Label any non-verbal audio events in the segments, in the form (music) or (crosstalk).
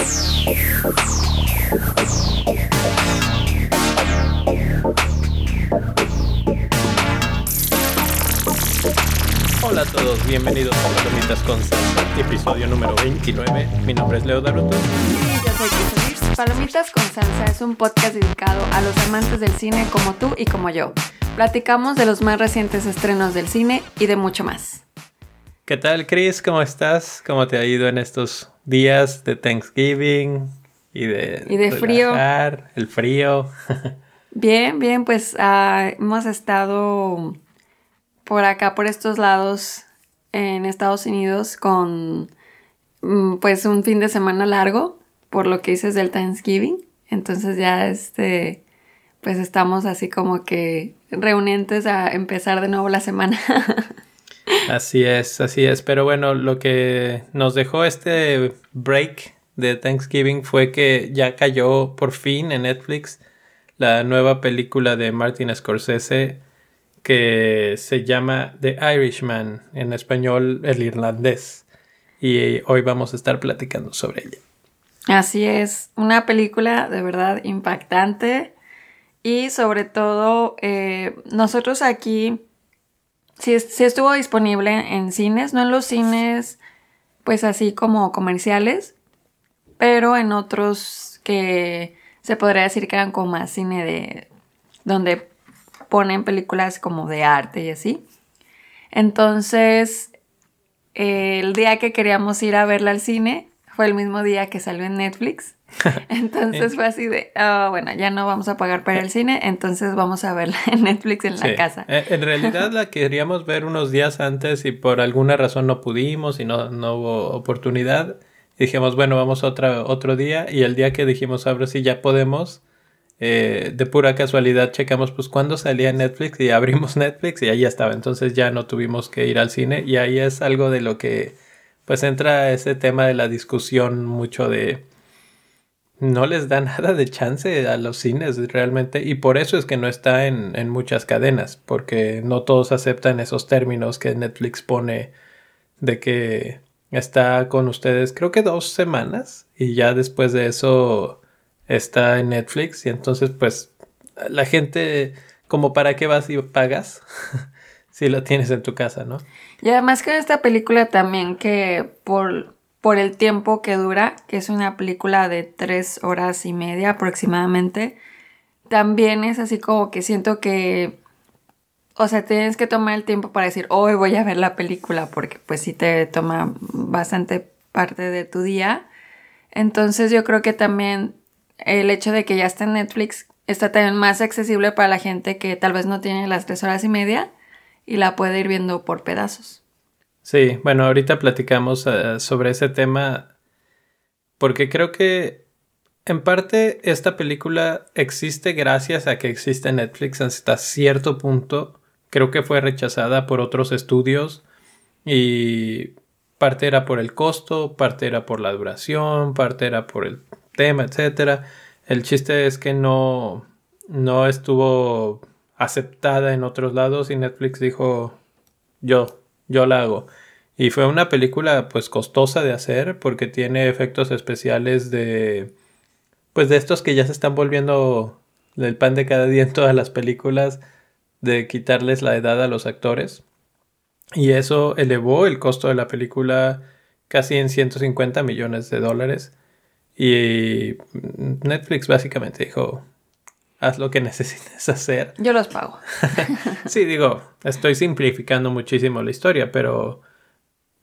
Hola a todos, bienvenidos a Palomitas con Salsa, episodio número 29. Mi nombre es Leo Daruto. Y yo soy Chris Palomitas con Salsa es un podcast dedicado a los amantes del cine como tú y como yo. Platicamos de los más recientes estrenos del cine y de mucho más. ¿Qué tal, Chris? ¿Cómo estás? ¿Cómo te ha ido en estos días de Thanksgiving y de, Y de frío. El frío. Bien, bien, pues ah, hemos estado por acá, por estos lados en Estados Unidos con mm, pues un fin de semana largo, por lo que dices del Thanksgiving. Entonces ya este, pues estamos así como que reunientes a empezar de nuevo la semana. (laughs) Así es, así es. Pero bueno, lo que nos dejó este break de Thanksgiving fue que ya cayó por fin en Netflix la nueva película de Martin Scorsese que se llama The Irishman, en español el irlandés. Y hoy vamos a estar platicando sobre ella. Así es, una película de verdad impactante y sobre todo eh, nosotros aquí sí, sí estuvo disponible en cines, no en los cines pues así como comerciales, pero en otros que se podría decir que eran como más cine de donde ponen películas como de arte y así. Entonces, el día que queríamos ir a verla al cine fue el mismo día que salió en Netflix. (laughs) Entonces fue así de, "Ah, bueno, ya no vamos a pagar para el cine, entonces vamos a verla (laughs) en Netflix en la Sí. casa. Eh, En realidad la queríamos ver unos días antes y por alguna razón no pudimos y no, no hubo oportunidad. Dijimos, bueno, vamos otra, otro día y el día que dijimos, ahora sí ya podemos, eh, de pura casualidad checamos pues cuándo salía Netflix y abrimos (laughs) Netflix y ahí estaba. Entonces ya no tuvimos que ir al cine y ahí es algo de lo que pues entra ese tema de la discusión mucho de no les da (laughs) nada de chance a los cines realmente y por eso es que no está en, en muchas cadenas porque no todos aceptan esos términos que Netflix pone de que está con ustedes creo que dos semanas y ya después de eso está en Netflix y entonces pues la gente como para qué vas y pagas (laughs) si lo tienes en tu casa, ¿no? Y además que esta película también que por, por el tiempo que dura, que es una película de tres horas y media aproximadamente, también es así como que siento que, o sea, tienes que tomar el tiempo para decir, hoy voy a ver la película, porque pues sí te toma bastante parte de tu día. Entonces yo creo que también el hecho de que ya está en Netflix está también más accesible para la gente que tal vez no tiene las tres horas y media y la puede ir viendo por pedazos. Sí, bueno, ahorita platicamos eh, sobre ese tema porque creo que en parte esta película existe gracias a que existe Netflix hasta cierto punto. Creo que fue rechazada por otros estudios y parte era por el costo, parte era por la duración, parte era por el tema, etcétera. El chiste es que no no estuvo aceptada en otros lados y Netflix dijo yo yo la hago. Y fue una película pues costosa de hacer porque tiene efectos especiales de pues de estos que ya se están volviendo del pan de cada día en todas las películas de quitarles la edad a los actores. Y eso elevó el costo de la película casi en 150 millones de dólares. Y Netflix básicamente dijo, haz lo que necesites hacer. Yo los pago. (laughs) Sí, digo, estoy simplificando muchísimo la historia, pero,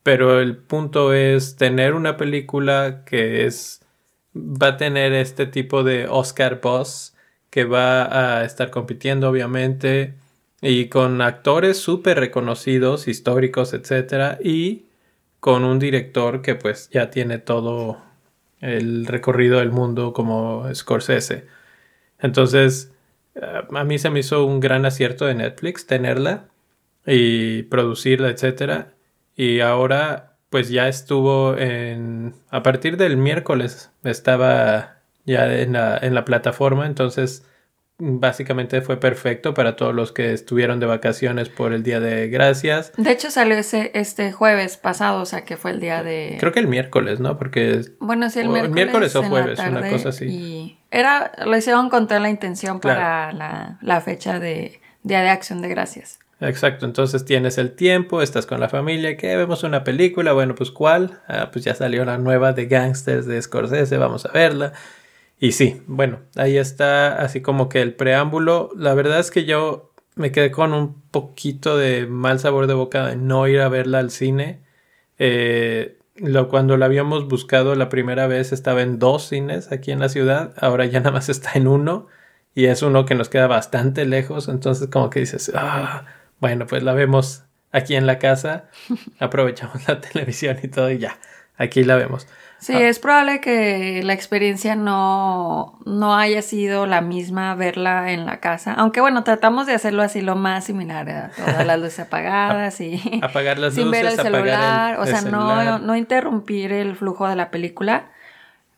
pero el punto es tener una película que es, va a tener este tipo de Oscar Boss, que va a estar compitiendo obviamente, y con actores súper reconocidos, históricos, etcétera, y con un director que pues ya tiene todo el recorrido del mundo como Scorsese. Entonces, eh, a mí se me hizo un gran acierto de Netflix tenerla y producirla, etcétera. Y ahora, pues ya estuvo en. A partir del miércoles estaba ya en la, en la plataforma. Entonces, básicamente fue perfecto para todos los que estuvieron de vacaciones por el Día de Gracias. De hecho salió ese, este jueves pasado, o sea que fue el día de... Creo que el miércoles, ¿no? Porque... Bueno, sí, el o miércoles. miércoles o jueves, una cosa así. Y era, lo hicieron con toda la intención Claro. para la, la fecha de Día de Acción de Gracias. Exacto, entonces tienes el tiempo, estás con la familia, que vemos una película, bueno, pues ¿cuál? Ah, pues ya salió la nueva de Gangsters de Scorsese, vamos a verla. Y sí, bueno, ahí está así como que el preámbulo. La verdad es que yo me quedé con un poquito de mal sabor de boca de no ir a verla al cine. Eh, lo, cuando la habíamos buscado la primera vez estaba en dos cines aquí en la ciudad, ahora ya nada más está en uno y es uno que nos queda bastante lejos, entonces como que dices, ah, bueno, pues la vemos aquí en la casa, (laughs) aprovechamos la (laughs) televisión y todo y ya, aquí la vemos. Sí, Ah. es probable que la experiencia no, no haya sido la misma verla en la casa. Aunque bueno, tratamos de hacerlo así lo más similar, a todas las luces apagadas y (laughs) Apagar las sin ver el celular, el- o sea, celular. no, no interrumpir el flujo de la película.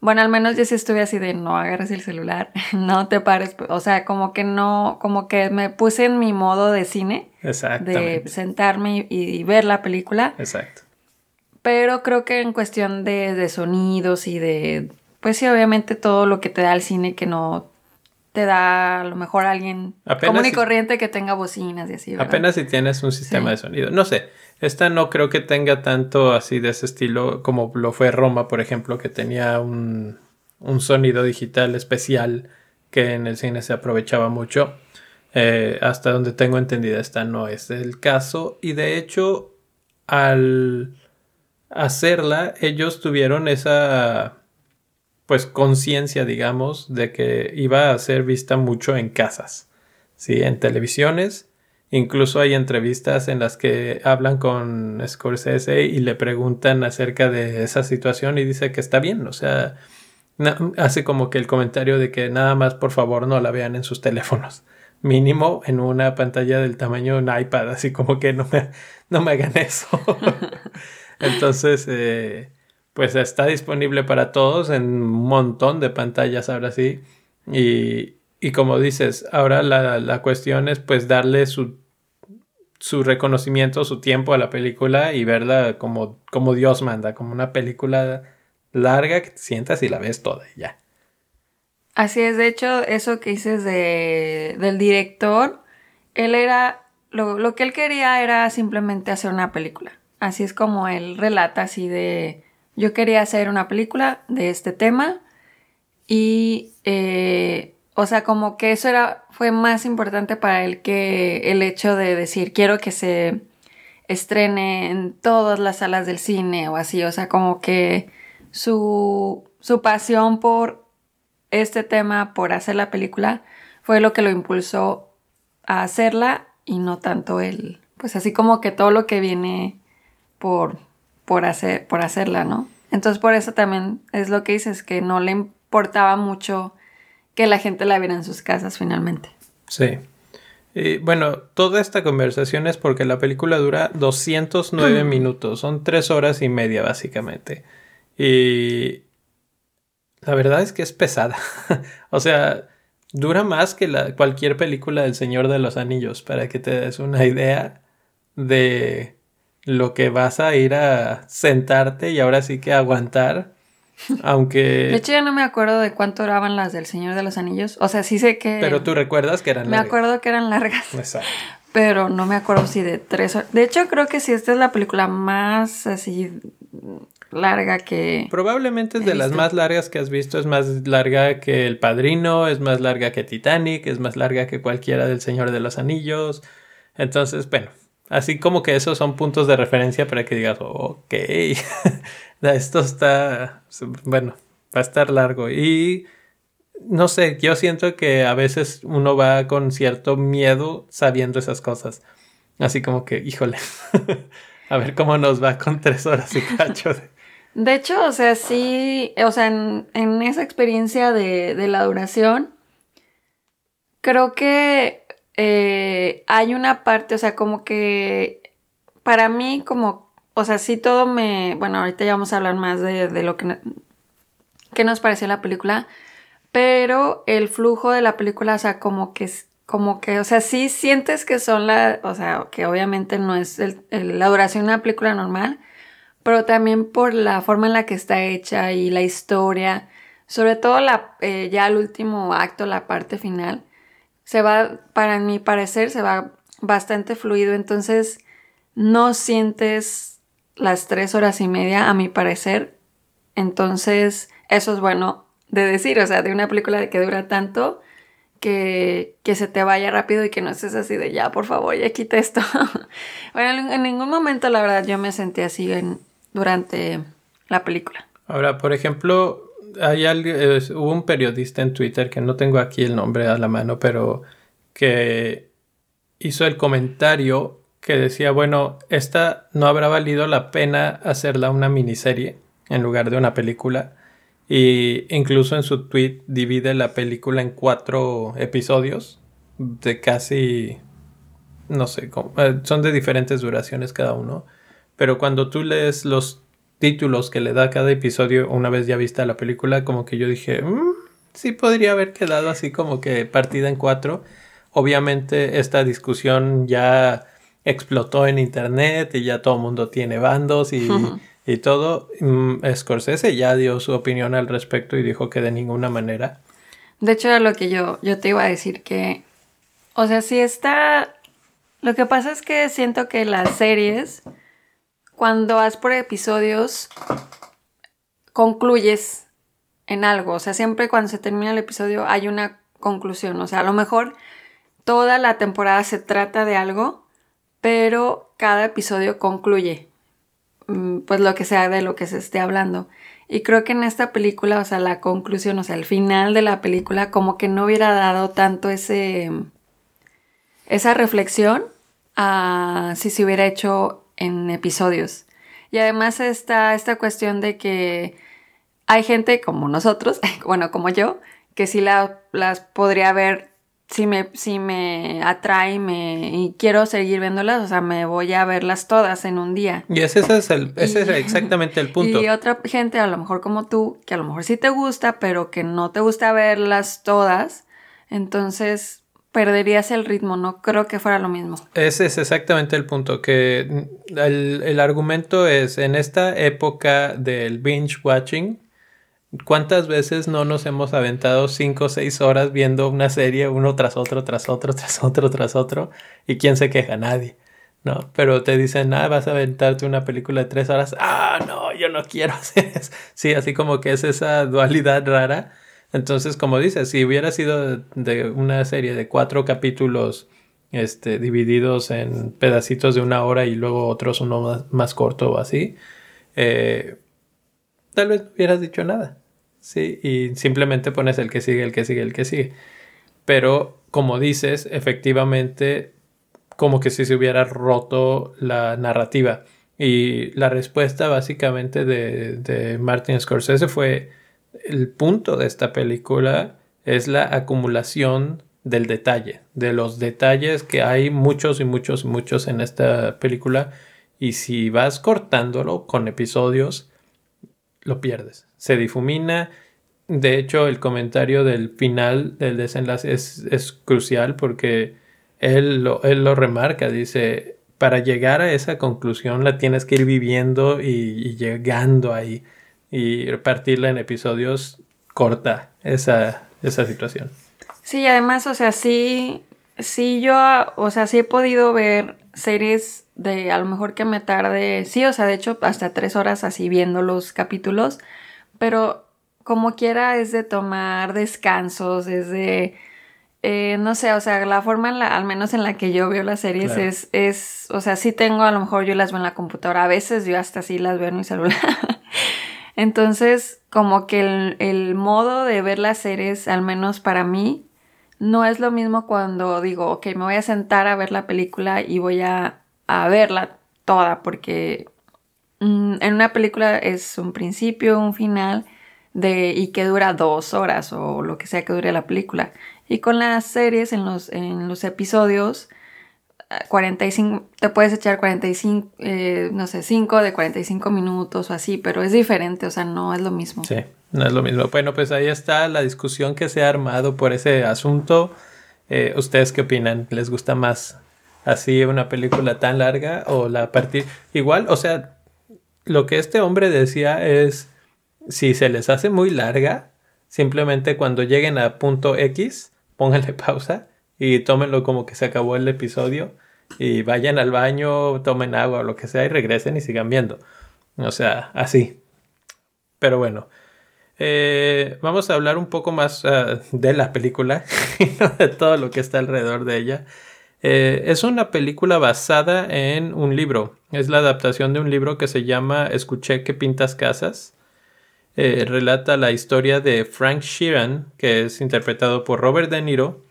Bueno, al menos yo sí estuve así de no agarres el celular, (laughs) no te pares, o sea, como que no, como que me puse en mi modo de cine, de sentarme y, y ver la película. Exacto. Pero creo que en cuestión de, de sonidos y de, pues sí, obviamente todo lo que te da el cine que no te da a lo mejor alguien Apenas común y si- corriente que tenga bocinas y así, ¿verdad? Apenas si tienes un sistema Sí. de sonido. No sé, esta no creo que tenga tanto así de ese estilo como lo fue Roma, por ejemplo, que tenía un, un sonido digital especial que en el cine se aprovechaba mucho. Eh, hasta donde tengo entendida, esta no es el caso. Y de hecho, al hacerla, ellos tuvieron esa pues conciencia, digamos, de que iba a ser vista mucho en casas, ¿sí? En televisiones. Incluso hay entrevistas en las que hablan con Scorsese y le preguntan acerca de esa situación y dice que está bien, o sea, hace como que el comentario de que nada más por favor no la vean en sus teléfonos, mínimo en una pantalla del tamaño de un iPad, así como que no me, no me hagan eso. (laughs) Entonces, eh, pues está disponible para todos en un montón de pantallas ahora sí. Y, y como dices, ahora la, la cuestión es pues darle su, su reconocimiento, su tiempo a la película y verla como, como Dios manda, como una película larga que te sientas y la ves toda y ya. Así es, de hecho, eso que dices de, del director, él era, lo, lo que él quería era simplemente hacer una película. Así es como él relata así de, yo quería hacer una película de este tema y, eh, o sea, como que eso era, fue más importante para él que el hecho de decir, quiero que se estrene en todas las salas del cine o así, o sea, como que su, su pasión por este tema, por hacer la película, fue lo que lo impulsó a hacerla y no tanto él, pues así como que todo lo que viene por, por, hacer, por hacerla, ¿no? Entonces por eso también es lo que dices, que no le importaba mucho que la gente la viera en sus casas finalmente. Sí. Y bueno, toda esta conversación es porque la película dura 209 minutos, son tres horas y media básicamente. Y la verdad es que es pesada. (laughs) o sea, dura más que la, cualquier película del Señor de los Anillos, para que te des una idea de lo que vas a ir a sentarte y ahora sí que aguantar. (laughs) Aunque... De hecho ya no me acuerdo de cuánto duraban las del Señor de los Anillos. O sea, sí sé que... Pero tú recuerdas que eran Me largas. acuerdo que eran largas. Exacto. Pero no me acuerdo si de tres horas. De hecho, creo que sí, esta es la película más así larga que. Probablemente es de las más largas que has visto. Es más larga que El Padrino, es más larga que Titanic, es más larga que cualquiera del Señor de los Anillos. Entonces, bueno, así como que esos son puntos de referencia para que digas, ok, (laughs) esto está, bueno, va a estar largo. Y no sé, yo siento que a veces uno va con cierto miedo sabiendo esas cosas. Así como que, híjole, (laughs) a ver cómo nos va con tres horas y cacho. de- (laughs) De hecho, o sea, sí. O sea, en, esa experiencia de la duración, creo que eh, hay una parte, o sea, como que para mí, como. O sea, sí todo me. Bueno, ahorita ya vamos a hablar más de, lo que, que nos pareció la película. pero el flujo de la película, o sea, como que, como que, o sea, sí sientes que son la, o sea, que obviamente no es la duración de una película normal, pero también por la forma en la que está hecha y la historia, sobre todo la, eh, ya el último acto, la parte final, se va, para mi parecer, se va bastante fluido, entonces no sientes las tres horas y media, a mi parecer, entonces eso es bueno de decir, o sea, de una película que dura tanto, que, que, se te vaya rápido y que no estés así de ya, por favor, ya quita esto. (laughs) bueno, en ningún momento, la verdad, yo me sentí así en, durante la película. Ahora, por ejemplo, hay hubo un periodista en Twitter que no tengo aquí el nombre a la mano, pero que hizo el comentario que decía, bueno, esta no habrá valido la pena hacerla una miniserie en lugar de una película. Y incluso en su tweet divide la película en cuatro episodios de casi, no sé, eh, son de diferentes duraciones cada uno. Pero cuando tú lees los títulos que le da cada episodio una vez ya vista la película, como que yo dije, mm, sí podría haber quedado así como que partida en cuatro. Obviamente esta discusión ya explotó en internet y ya todo el mundo tiene bandos y, y todo. Mm, Scorsese ya dio su opinión al respecto y dijo que de ninguna manera. De hecho era lo que yo, yo te iba a decir que, o sea, si está... Lo que pasa es que siento que las series cuando vas por episodios, concluyes en algo. O sea, siempre cuando se termina el episodio hay una conclusión. O sea, a lo mejor toda la temporada se trata de algo, pero cada episodio concluye. Mm, pues lo que sea de lo que se esté hablando. Y creo que en esta película, o sea, la conclusión, o sea, el final de la película, como que no hubiera dado tanto ese. esa reflexión a si se hubiera hecho en episodios. Y además está esta cuestión de que hay gente como nosotros, (laughs) bueno, como yo, que sí la, las podría ver si me, si me atrae me, y quiero seguir viéndolas, o sea, me voy a verlas todas en un día. Y ese, es, el, ese es (laughs) exactamente el punto. Y otra gente, a lo mejor como tú, que a lo mejor sí te gusta, pero que no te gusta verlas todas, entonces perderías el ritmo, no creo que fuera lo mismo. Ese es exactamente el punto, que el, argumento es, en esta época del binge watching, ¿cuántas veces no nos hemos aventado cinco o seis horas viendo una serie uno tras otro, tras otro, tras otro, tras otro? ¿Y quién se queja? Nadie. ¿no? Pero te dicen, ah, vas a aventarte una película de tres horas. Ah, no, yo no quiero hacer eso. Sí, así como que es esa dualidad rara entonces, como dices, si hubiera sido de una serie de cuatro capítulos este, divididos en pedacitos de una hora y luego otros uno más, corto o así, eh, tal vez no hubieras dicho nada. Sí, y simplemente pones el que sigue, el que sigue, el que sigue. Pero, como dices, efectivamente, como que si se hubiera roto la narrativa. Y la respuesta básicamente de, de Martin Scorsese fue el punto de esta película es la acumulación del detalle, de los detalles que hay muchos y muchos y muchos en esta película y si vas cortándolo con episodios, lo pierdes, se difumina. De hecho, el comentario del final del desenlace es, crucial porque él lo, él lo remarca, dice, para llegar a esa conclusión la tienes que ir viviendo y llegando ahí y repartirla en episodios corta esa, esa situación. Sí, además, o sea, sí, sí yo, o sea, sí he podido ver series de a lo mejor que me tarde, sí, o sea, de hecho hasta tres horas así viendo los capítulos, pero como quiera es de tomar descansos, es de, eh, no sé, o sea, la forma, en la, al menos en la que yo veo las series es, es, o sea, sí tengo, a lo mejor yo las veo en la computadora, a veces yo hasta sí las veo en mi celular. Entonces, como que el, modo de ver las series, al menos para mí, no es lo mismo cuando digo, ok, me voy a sentar a ver la película y voy a, verla toda, porque mm, en una película es un principio, un final, de, y que dura dos horas o lo que sea que dure la película. Y con las series, en los, en los episodios, 45, te puedes echar 45, eh, no sé, 5 de 45 minutos o así, pero es diferente, o sea, no es lo mismo. Sí, No es lo mismo. Bueno, pues ahí está la discusión que se ha armado por ese asunto. Eh, ¿Ustedes qué opinan? ¿Les gusta más así una película tan larga o la partir igual? O sea, lo que este hombre decía es, si se les hace muy larga, simplemente cuando lleguen a punto X, pónganle (laughs) pausa y tómenlo como que se acabó el episodio y vayan al baño, tomen agua o lo que sea y regresen y sigan viendo. O sea, así. Pero bueno, eh, vamos a hablar un poco más ah, de la película (laughs) y de todo lo que está alrededor de ella. Eh, es una película basada en un libro. Es la adaptación de un libro que se llama Escuché que pintas casas. Eh, relata la historia de Frank Sheeran, que es interpretado por Robert De Niro,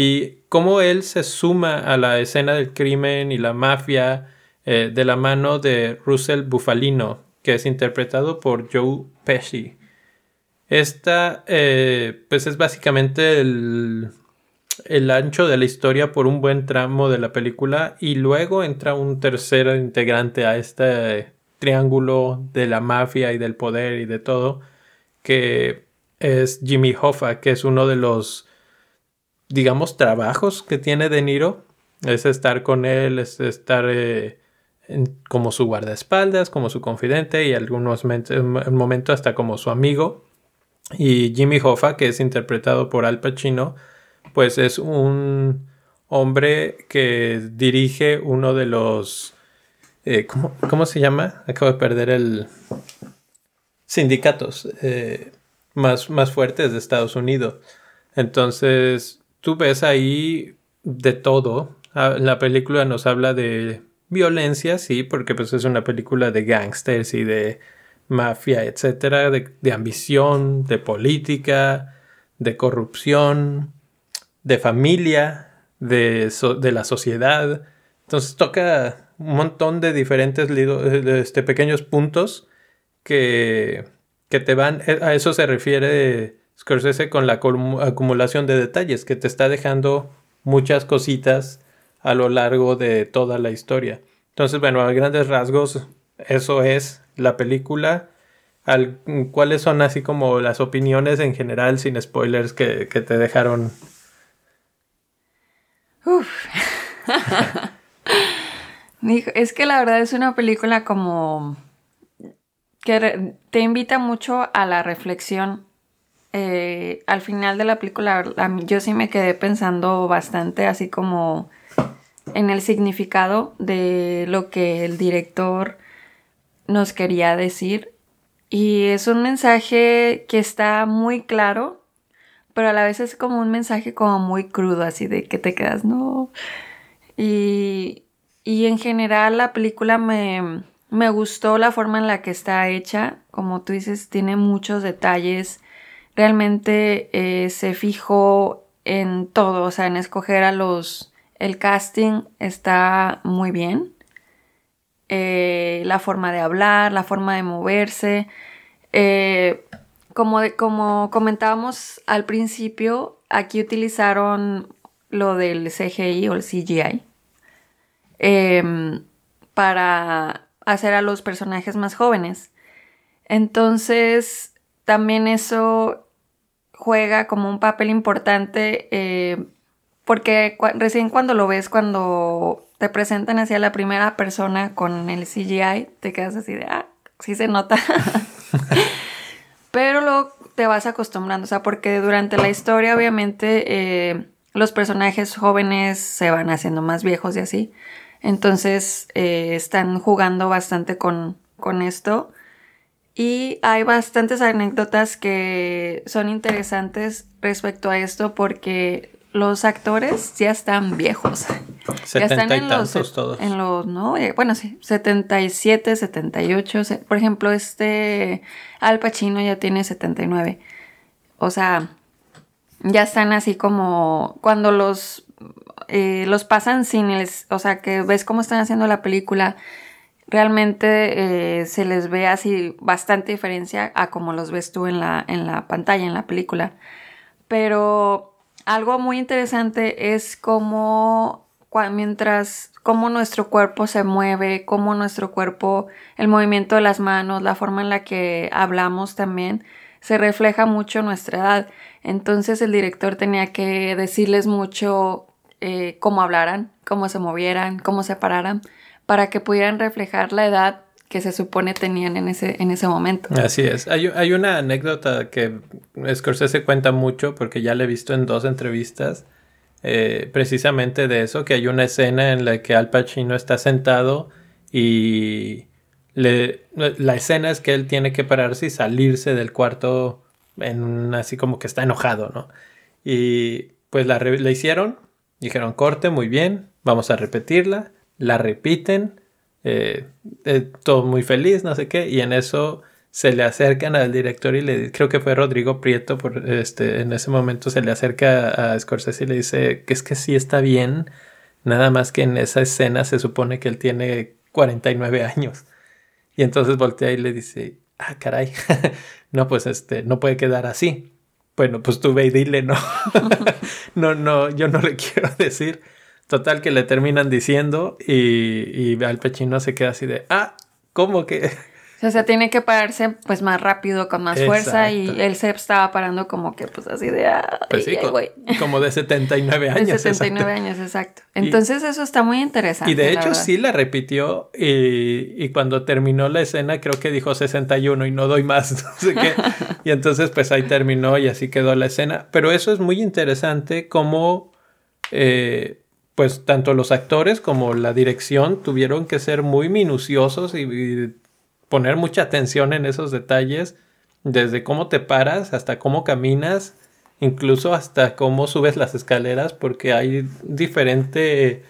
y cómo él se suma a la escena del crimen y la mafia de la mano de Russell Bufalino, que es interpretado por Joe Pesci. Esta, eh, pues es básicamente el, el ancho de la historia por un buen tramo de la película y luego entra un tercer integrante a este triángulo de la mafia y del poder y de todo, que es Jimmy Hoffa, que es uno de los, digamos, trabajos que tiene De Niro. Es estar con él, es estar eh, como su guardaespaldas, como su confidente y algunos momentos hasta como su amigo. Y Jimmy Hoffa, que es interpretado por Al Pacino, pues es un hombre que dirige uno de los... Eh, ¿cómo, se llama? Acabo de perder el... Sindicatos eh, más, más fuertes de Estados Unidos. Entonces, tú ves ahí de todo. Ah, la película nos habla de violencia, sí, porque pues es una película de gangsters y de mafia, etcétera, de, ambición, de política, de corrupción, de familia, de, de, la sociedad. Entonces toca un montón de diferentes este, pequeños puntos que, que te van, eh, a eso se refiere Scorsese con la acumulación de detalles, que te está dejando muchas cositas a lo largo de toda la historia. Entonces, bueno, a grandes rasgos, eso es la película. ¿Cuáles son así como las opiniones en general, sin spoilers, que, te dejaron? Uf. (laughs) es que la verdad es una película como que te invita mucho a la reflexión. Eh, al final de la película, yo sí me quedé pensando bastante así como en el significado de lo que el director nos quería decir. Y es un mensaje que está muy claro, pero a la vez es como un mensaje como muy crudo, así de que te quedas, no. Y, y en general la película me, me gustó la forma en la que está hecha. Como tú dices, tiene muchos detalles. Realmente eh, se fijó en todo, o sea, en escoger a los... El casting está muy bien. Eh, la forma de hablar, la forma de moverse. Eh, como, como comentábamos al principio, aquí utilizaron lo del CGI o el CGI em, para hacer a los personajes más jóvenes. Entonces, también eso juega como un papel importante eh, porque recién cuando lo ves, cuando te presentan hacia la primera persona con el CGI, te quedas así de, ah, sí se nota. (laughs) Pero luego te vas acostumbrando, o sea, porque durante la historia obviamente eh, los personajes jóvenes se van haciendo más viejos y así. Entonces eh, están jugando bastante con, con esto. Y hay bastantes anécdotas que son interesantes respecto a esto porque los actores ya están viejos. ya están en los, todos. En los, ¿no? Eh, bueno, sí, 77, 78. Por ejemplo, este Al Pacino ya tiene 79. O sea, ya están así como cuando los, eh, los pasan sin el, o sea, que ves cómo están haciendo la película, realmente eh, se les ve así bastante diferencia a como los ves tú en la, en la pantalla, en la película. Pero algo muy interesante es cómo mientras cómo nuestro cuerpo se mueve, cómo nuestro cuerpo, el movimiento de las manos, la forma en la que hablamos también, se refleja mucho nuestra edad. Entonces el director tenía que decirles mucho eh, cómo hablaran, cómo se movieran, cómo se pararan, para que pudieran reflejar la edad que se supone tenían en ese, en ese momento. Así es. Hay, una anécdota que Scorsese cuenta mucho porque ya le he visto en dos entrevistas eh, precisamente de eso, que hay una escena en la que Al Pacino está sentado y la escena es que él tiene que pararse y salirse del cuarto en así como que está enojado, ¿no? Y pues la, la hicieron, dijeron corte, muy bien, vamos a repetirla, la repiten eh, eh, todo muy feliz, no sé qué, y en eso se le acercan al director y le creo que fue Rodrigo Prieto por este en ese momento se le acerca a Scorsese y le dice que es que sí está bien nada más que en esa escena se supone que él tiene 49 años. Y entonces voltea y le dice ah caray (laughs) no pues este no puede quedar así bueno pues tú ve y dile no (laughs) no no yo no le (laughs) quiero decir Total que le terminan diciendo y, y Al Pacino se queda así de, ah, ¿cómo que? O sea, tiene que pararse pues más rápido, con más fuerza y él se estaba parando como que pues así de... Ah, pues sí, (laughs) como de 79 años. De 79 años, exacto. Entonces eso está muy interesante. Y de hecho sí la repitió y, y, cuando terminó la escena creo que dijo 61 y no doy más, (laughs) no sé qué. (laughs) y entonces pues ahí terminó y así quedó la escena. Pero eso es muy interesante como... Eh, pues tanto los actores como la dirección tuvieron que ser muy minuciosos y, poner mucha atención en esos detalles, desde cómo te paras hasta cómo caminas, incluso hasta cómo subes las escaleras, porque hay diferente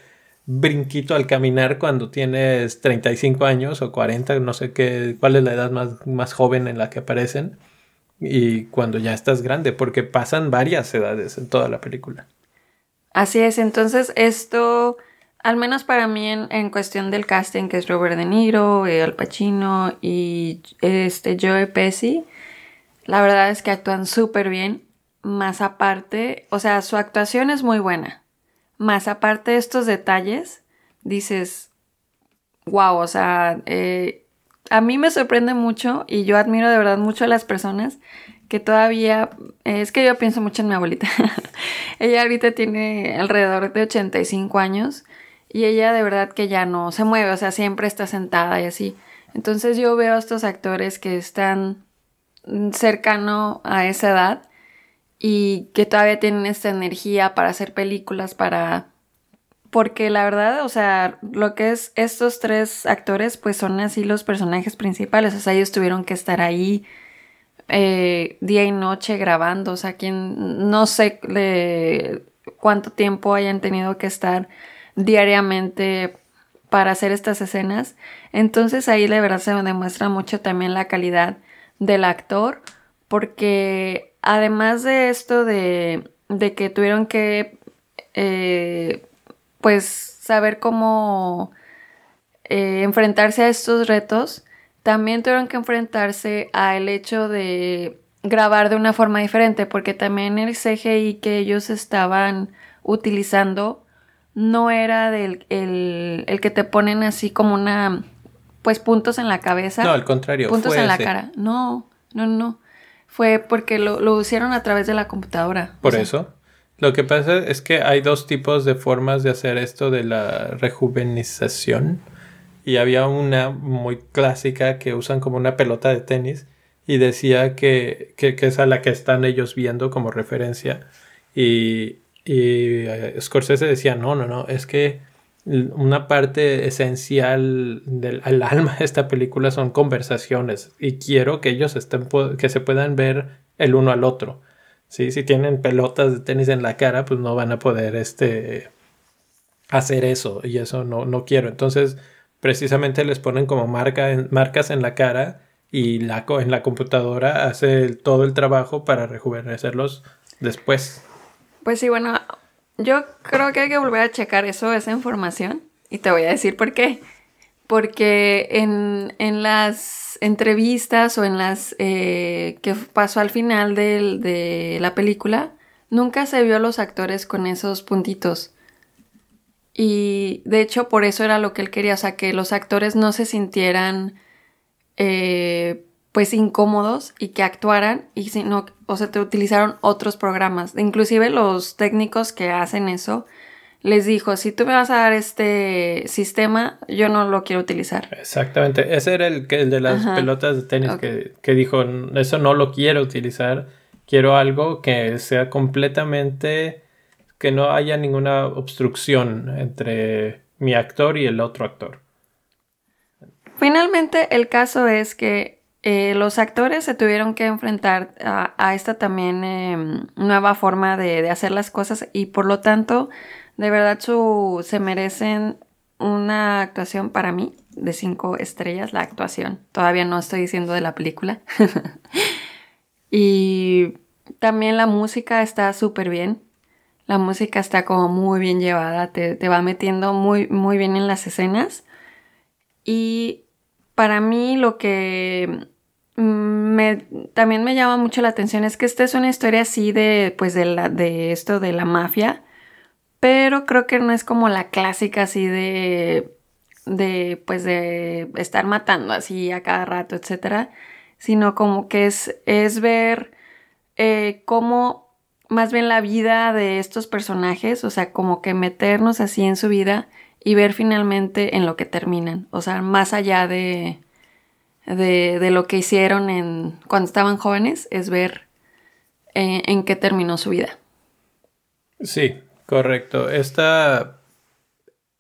brinquito al caminar cuando tienes 35 años o 40, no sé qué, cuál es la edad más, más joven en la que aparecen, y cuando ya estás grande, porque pasan varias edades en toda la película. Así es, entonces esto, al menos para mí en, cuestión del casting, que es Robert De Niro, eh, Al Pacino y este Joe Pesci, la verdad es que actúan súper bien. Más aparte, o sea, su actuación es muy buena. Más aparte de estos detalles, dices, wow, o sea, eh, a mí me sorprende mucho y yo admiro de verdad mucho a las personas que todavía, es que yo pienso mucho en mi abuelita. (laughs) ella ahorita tiene alrededor de 85 años y ella de verdad que ya no se mueve, o sea, siempre está sentada y así. Entonces yo veo a estos actores que están cercano a esa edad y que todavía tienen esta energía para hacer películas, para... Porque la verdad, o sea, lo que es estos tres actores, pues son así los personajes principales, o sea, ellos tuvieron que estar ahí eh, día y noche grabando, o sea, quien no sé cuánto tiempo hayan tenido que estar diariamente para hacer estas escenas. Entonces ahí de verdad se demuestra mucho también la calidad del actor, porque además de esto de, de que tuvieron que, eh, pues, saber cómo eh, enfrentarse a estos retos, también tuvieron que enfrentarse al hecho de grabar de una forma diferente, porque también el CGI que ellos estaban utilizando no era del el, que te ponen así como una pues puntos en la cabeza. No, al contrario. Puntos en la cara. No, no, no. Fue porque lo, lo hicieron a través de la computadora. Por eso. Lo que pasa es que hay dos tipos de formas de hacer esto de la rejuvenización y había una muy clásica que usan como una pelota de tenis y decía que, que, es a la que están ellos viendo como referencia y, y eh, Scorsese decía no, no, no, es que una parte esencial del alma de esta película son conversaciones y quiero que ellos estén que se puedan ver el uno al otro. ¿sí? Si tienen pelotas de tenis en la cara, pues no van a poder este, hacer eso y eso no, no quiero. Entonces, precisamente les ponen como marca en, marcas en la cara y la, en la computadora hace todo el trabajo para rejuvenecerlos después. Pues sí, bueno, yo creo que hay que volver a checar eso, esa información, y te voy a decir por qué. Porque en, en las entrevistas o en las eh, que pasó al final de la película, nunca se vio a los actores con esos puntitos. Y de hecho por eso era lo que él quería, o sea, que los actores no se sintieran, eh, pues incómodos y que actuaran y si no, o sea, te utilizaron otros programas. Inclusive los técnicos que hacen eso les dijo, si tú me vas a dar este sistema, yo no lo quiero utilizar. Exactamente, ese era el, el de las pelotas de tenis que, que dijo, eso no lo quiero utilizar, quiero algo que sea completamente, que no haya ninguna obstrucción entre mi actor y el otro actor. Finalmente, el caso es que eh, los actores se tuvieron que enfrentar a, esta también em, nueva forma de, hacer las cosas y por lo tanto de verdad se merecen una actuación para mí de cinco estrellas, la actuación. Todavía no estoy diciendo de la película. (laughs) y también la música está súper bien. La música está como muy bien llevada, te, te, va metiendo muy, muy bien en las escenas. Y para mí lo que me, también me llama mucho la atención es que esta es una historia así de, pues de, la, de esto de la mafia pero creo que no es como la clásica así de, de, pues de estar matando así a cada rato, etcétera, sino como que es, es ver eh, cómo más bien la vida de estos personajes, o sea, como que meternos así en su vida y ver finalmente en lo que terminan, o sea, más allá de, de, lo que hicieron en, cuando estaban jóvenes, es ver eh, en qué terminó su vida. Sí, Correcto. Esta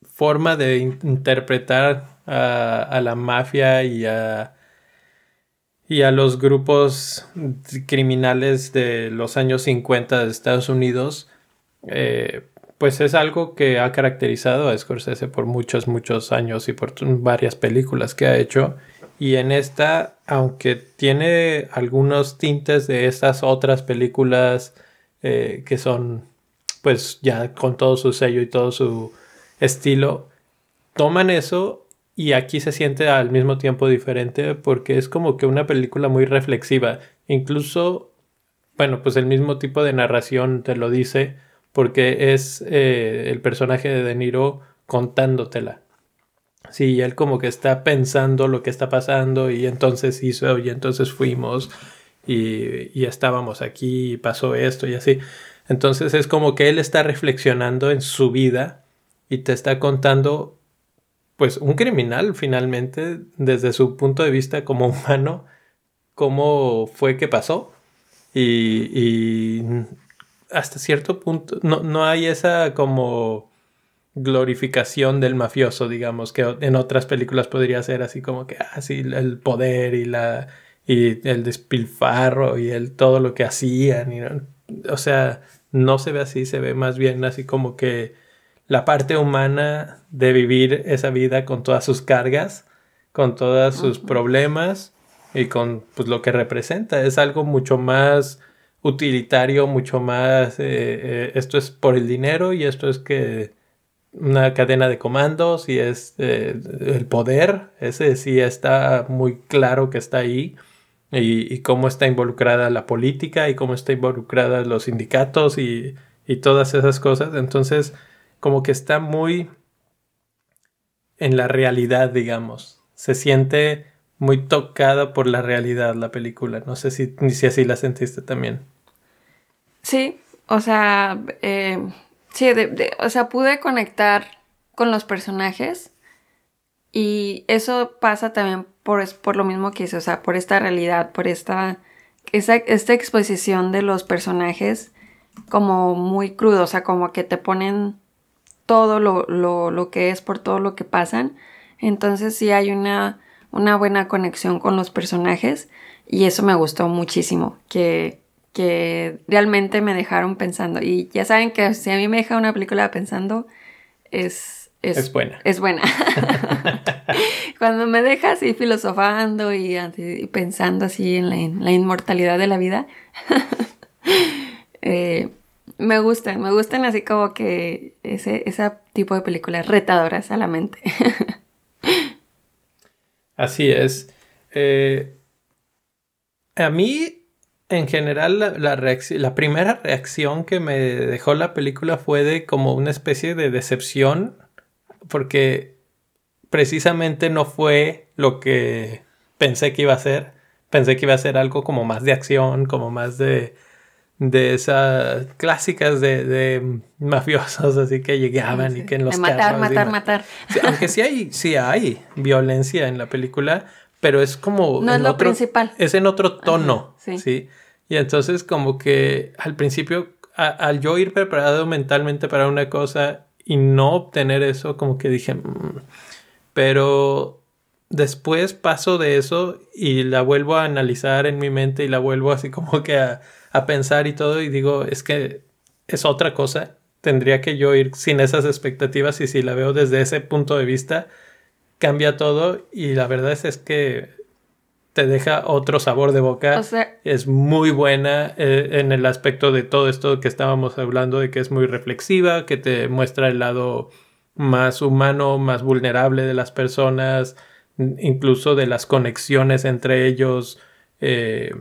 forma de interpretar a, la mafia y a, y a los grupos criminales de los años 50 de Estados Unidos, eh, pues es algo que ha caracterizado a Scorsese por muchos, muchos años y por varias películas que ha hecho. Y en esta, aunque tiene algunos tintes de estas otras películas eh, que son pues ya con todo su sello y todo su estilo, toman eso y aquí se siente al mismo tiempo diferente porque es como que una película muy reflexiva. Incluso, bueno, pues el mismo tipo de narración te lo dice porque es eh, el personaje de De Niro contándotela. Sí, él como que está pensando lo que está pasando y entonces hizo y entonces fuimos y, y estábamos aquí y pasó esto y así. Entonces es como que él está reflexionando en su vida y te está contando, pues, un criminal finalmente, desde su punto de vista como (laughs) humano, cómo fue que pasó. Y, hasta cierto punto no, no hay esa como glorificación del mafioso, digamos, que en otras películas podría ser así como que, ah, el poder y la y el despilfarro y el todo lo que hacían, y, o sea, no se ve así, se ve más bien así como que la parte humana de vivir esa vida con todas sus cargas, con todos sus problemas y con pues, lo que representa. Es algo mucho más utilitario, mucho más, eh, eh, esto es por el dinero y esto es que una cadena de comandos y es eh, el poder, ese sí está muy claro que está ahí y, cómo está involucrada la política y cómo está involucrada los sindicatos y, y todas esas cosas. Entonces, como que está muy en la realidad, digamos. Se siente muy tocada por la realidad la película. No sé si, si así la sentiste también. Sí, o sea, eh, sí, o sea, pude conectar con los personajes y eso pasa también por, por lo mismo que hice, o sea, por esta realidad, por esta, esta, esta exposición de los personajes como muy crudo, o sea, como que te ponen todo lo, lo, lo, que es por todo lo que pasan. Entonces sí hay una, una buena conexión con los personajes y eso me gustó muchísimo, que, que realmente me dejaron pensando. Y ya saben que si a mí me deja una película pensando, es es, buena. Es buena. (laughs) Cuando me deja así filosofando y, pensando así en la, inmortalidad de la vida, (laughs) eh, me gustan, me gustan así como que ese, ese tipo de películas retadoras a la mente. (laughs) así es. Eh, a mí, en general, la, la primera reacción que me dejó la película fue de como una especie de decepción porque precisamente no fue lo que pensé que iba a ser. pensé que iba a ser algo como más de acción, como más de, de esas clásicas de, de mafiosos, así que llegaban y que en los de matar, matar, matar. aunque sí hay, (laughs) sí hay violencia en la película, pero es como... No es lo principal. Es en otro tono, sí. Y entonces como que al principio, al yo ir preparado mentalmente para una cosa y no obtener eso, como que dije, mm", pero después paso de eso y la vuelvo a analizar en mi mente y la vuelvo así como que a, a pensar y todo y digo, es que es otra cosa. Tendría que yo ir sin esas expectativas y si la veo desde ese punto de vista, cambia todo y la verdad es, que te deja otro sabor de boca. es muy buena eh, en el aspecto de todo esto que estábamos hablando, de que es muy reflexiva, que te muestra el lado más humano, más vulnerable de las personas, incluso de las conexiones entre ellos. Eh,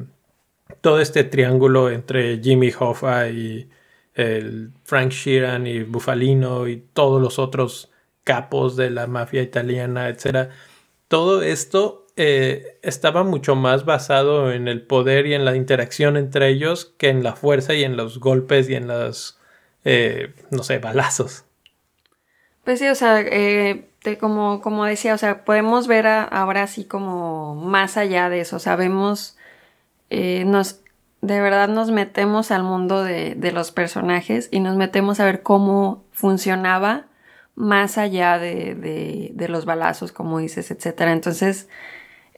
todo este triángulo entre Jimmy Hoffa y el Frank Sheeran y Bufalino y todos los otros capos de la mafia italiana, etc. Todo esto eh, estaba mucho más basado en el poder y en la interacción entre ellos que en la fuerza y en los golpes y en los, eh, no sé, balazos. Pues sí, o sea, eh, como, como decía, o sea, podemos ver ahora así como más allá de eso, sabemos, nos, de verdad nos metemos al mundo de, de los personajes y nos metemos a ver cómo funcionaba más allá de, de, los balazos, como dices, etcétera. Entonces,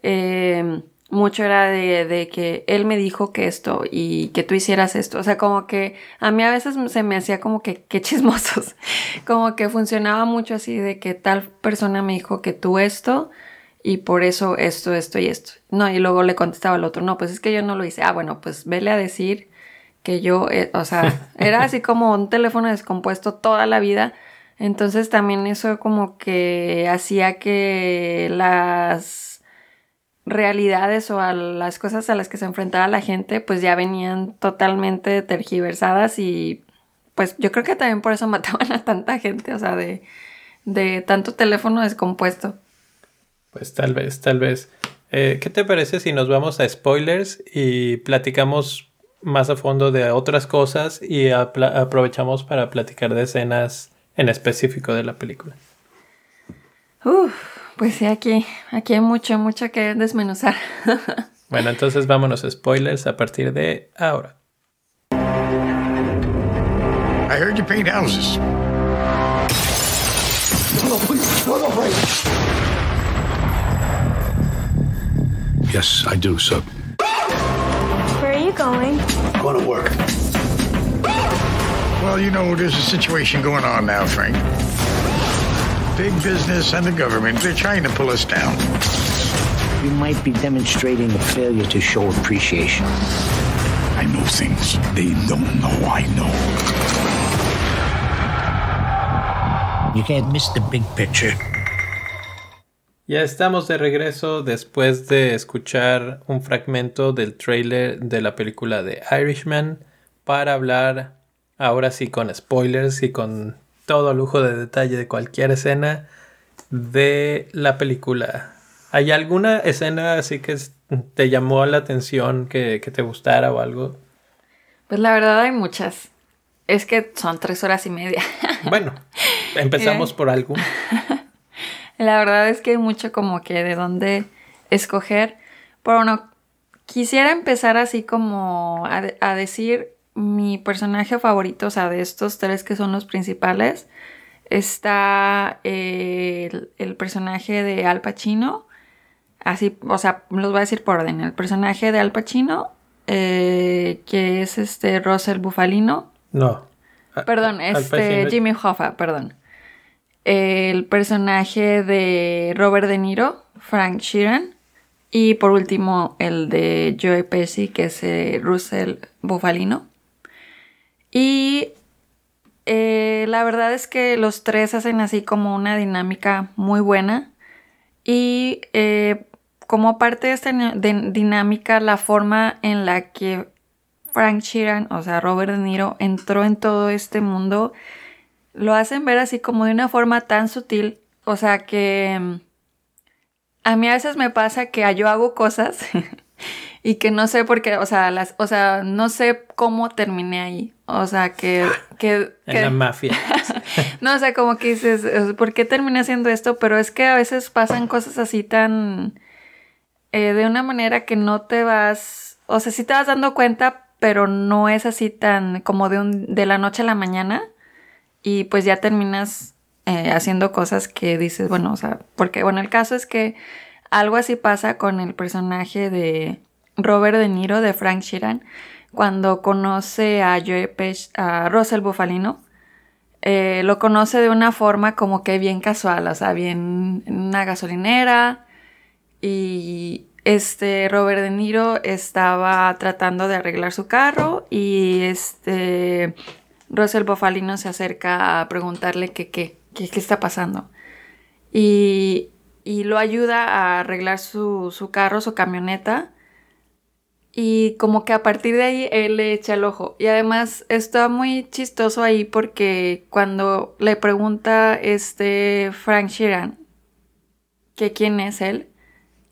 eh, mucho era de, de, que él me dijo que esto y que tú hicieras esto. O sea, como que a mí a veces se me hacía como que, que (laughs) chismosos. como que funcionaba mucho así de que tal persona me dijo que tú esto y por eso esto, esto y esto. No, y luego le contestaba al otro, no, pues es que yo no lo hice. Ah, bueno, pues vele a decir que yo, eh, o sea, (laughs) era así como un teléfono descompuesto toda la vida entonces también eso como que hacía que las realidades o a las cosas a las que se enfrentaba la gente pues ya venían totalmente tergiversadas y pues yo creo que también por eso (laughs) mataban a tanta gente, o sea, de, de tanto teléfono descompuesto. Pues tal vez, tal vez. Eh, ¿Qué te parece si nos vamos a spoilers y platicamos más a fondo de otras cosas y aprovechamos para platicar de escenas en específico de la película. Uf, pues sí, aquí, aquí hay mucho, mucho que desmenuzar. (laughs) bueno, entonces vámonos a spoilers a partir de ahora. I heard you paint houses. Yes, I do, sir. Where are you going? Going to work. Well, you know, there's a situation going on now, Frank. Big business and the government, they're trying to pull us down. You might be demonstrating a failure to show appreciation. I know things they don't know I know. You can't miss the big picture. Ya estamos de regreso después de escuchar un fragmento del trailer de la película de Irishman para hablar ahora sí con spoilers y con todo lujo de detalle de cualquier escena de la película. ¿Hay alguna escena así que te llamó la atención, que, te gustara o algo? Pues la verdad hay muchas. Es que son tres horas y media. Bueno, empezamos (laughs) por algo. La verdad es que hay mucho como que de dónde escoger. Por uno, quisiera empezar así como a decir mi personaje favorito, o sea, de estos tres que son los principales, está eh, el, personaje de Al Pacino. Así, o sea, los voy a decir por orden. El personaje de Al Pacino, eh, que es este Russell Bufalino. No. Perdón, este Jimmy Hoffa, perdón. El personaje de Robert De Niro, Frank Sheeran. Y por último, el de Joe Pesci, que es eh, Russell Bufalino. Y eh, la verdad es que los tres hacen así como una dinámica muy buena. Y eh, como parte de esta dinámica, la forma en la que Frank Sheeran, o sea, Robert De Niro, entró en todo este mundo, lo hacen ver así como de una forma tan sutil. O sea que mm, a mí a veces me pasa que yo hago cosas (laughs) y que no sé por qué, o sea, las, o sea, no sé cómo terminé ahí. O sea, que... que, en la mafia. (laughs) no, o sea, como que dices, ¿por qué terminé haciendo esto? Pero es que a veces pasan cosas así tan... Eh, de una manera que no te vas... O sea, sí te vas dando cuenta, pero no es así tan como de, un, de la noche a la mañana. Y pues ya terminas eh, haciendo cosas que dices, bueno, o sea, porque, bueno, el caso es que algo así pasa con el personaje de Robert De Niro, de Frank Sheeran, cuando conoce a Joe Pesci, a Russell Bufalino. Eh, lo conoce de una forma como que bien casual, o sea, bien en una gasolinera y este Robert De Niro estaba tratando de arreglar su carro y este Russell Bufalino se acerca a preguntarle qué qué, qué, está pasando. Y, y, lo ayuda a arreglar su, su carro, su camioneta y como que a partir de ahí él le echa el ojo. Y además está muy chistoso ahí porque cuando le pregunta este Frank Sheeran que quién es él,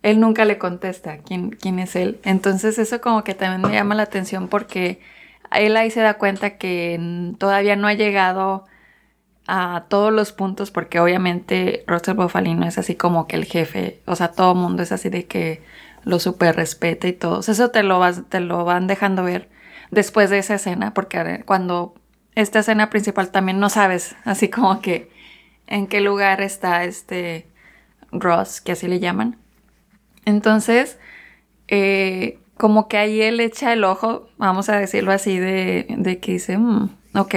él nunca le contesta quién, quién es él. Entonces eso como que también me llama la atención porque él ahí se da cuenta que todavía no ha llegado a todos los puntos porque obviamente Russell Bofalino es así como que el jefe, o sea, todo mundo es así de que lo super respeta y todo. Eso te lo, vas, te lo van dejando ver después de esa escena, porque cuando esta escena principal también no sabes, así como que en qué lugar está este Ross, que así le llaman. Entonces, eh, como que ahí él echa el ojo, vamos a decirlo así, de, de que dice, mm, ok,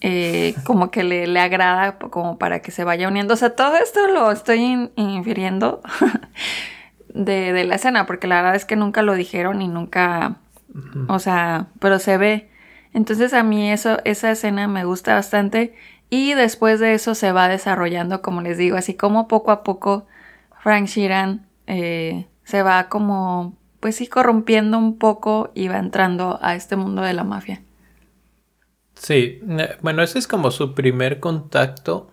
eh, como que le, le, agrada como para que se vaya uniendo. O sea, todo esto lo estoy infiriendo (laughs) de, la escena, porque la verdad es que nunca lo dijeron y nunca, o sea, pero se ve. Entonces a mí eso, esa escena me gusta bastante y después de eso se va desarrollando, como les digo, así como poco a poco Frank Sheeran eh, se va como, pues sí, corrompiendo un poco y va entrando a este mundo de la mafia. Sí, eh, bueno, ese es como su primer contacto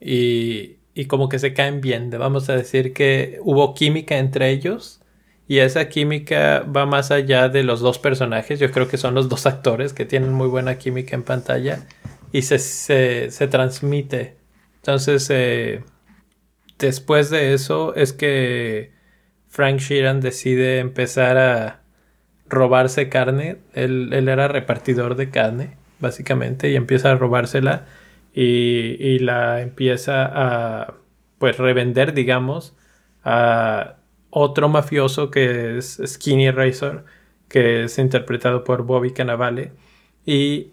y y como que se caen bien. Vamos a decir que hubo química entre ellos y esa química va más allá de los dos personajes. Yo creo que son los dos actores que tienen muy buena química en pantalla y se, se, transmite. Entonces, eh, después de eso es que Frank Sheeran decide empezar a robarse carne. Él, él era repartidor de carne, básicamente, y empieza a robársela y, la empieza a pues revender, digamos, a otro mafioso que es Skinny Razor, que es interpretado por Bobby Cannavale. Y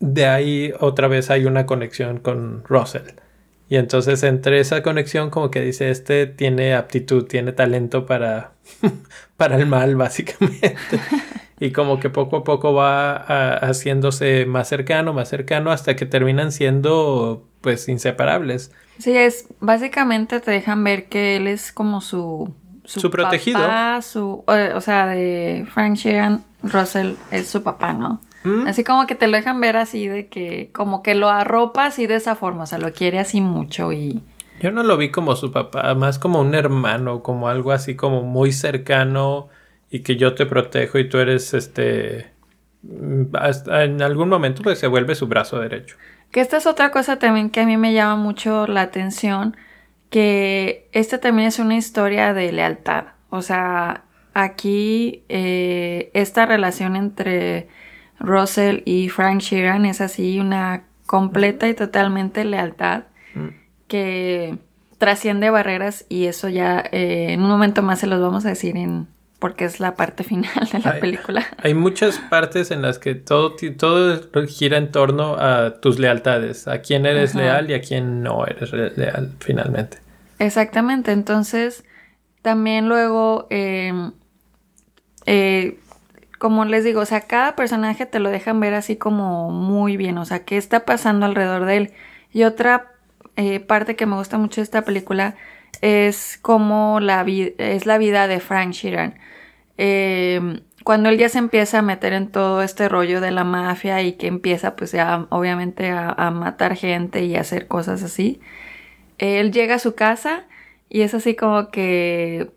de ahí otra vez hay una conexión con Russell. Y entonces entre esa conexión como que dice, este tiene aptitud, tiene talento para, (laughs) para el mal, básicamente. (laughs) y como que poco a poco va haciéndose más cercano, más cercano, hasta que terminan siendo pues inseparables. Sí, es básicamente te dejan ver que él es como su... Su, protegido. Su, o, sea, de Frank Sheeran, Russell es su papá, ¿no? ¿Mm? Así como que te lo dejan ver así de que, como que lo arropa así de esa forma, o sea, lo quiere así mucho y... Yo no lo vi como su papá, más como un hermano, como algo así como muy cercano y que yo te protejo y tú eres este en algún momento pues se vuelve su brazo derecho. Que esta es otra cosa también que a mí me llama mucho la atención, que esta también es una historia de lealtad. O sea, aquí eh, esta relación entre Russell y Frank Sheeran es así una completa y totalmente lealtad mm. que trasciende barreras y eso ya eh, en un momento más se los vamos a decir en, porque es la parte final de la película. Hay muchas partes en las que todo, todo gira en torno a tus lealtades, a quién eres leal y a quién no eres leal finalmente. Exactamente, entonces también luego, em, eh, como les digo, o sea, cada personaje te lo dejan ver así como muy bien, o sea, qué está pasando alrededor de él. Y otra eh, parte que me gusta mucho de esta película es como la es la vida de Frank Sheeran. Eh, cuando él ya se empieza a meter en todo este rollo de la mafia y que empieza pues ya obviamente a, matar gente y a hacer cosas así, él llega a su casa y es así como que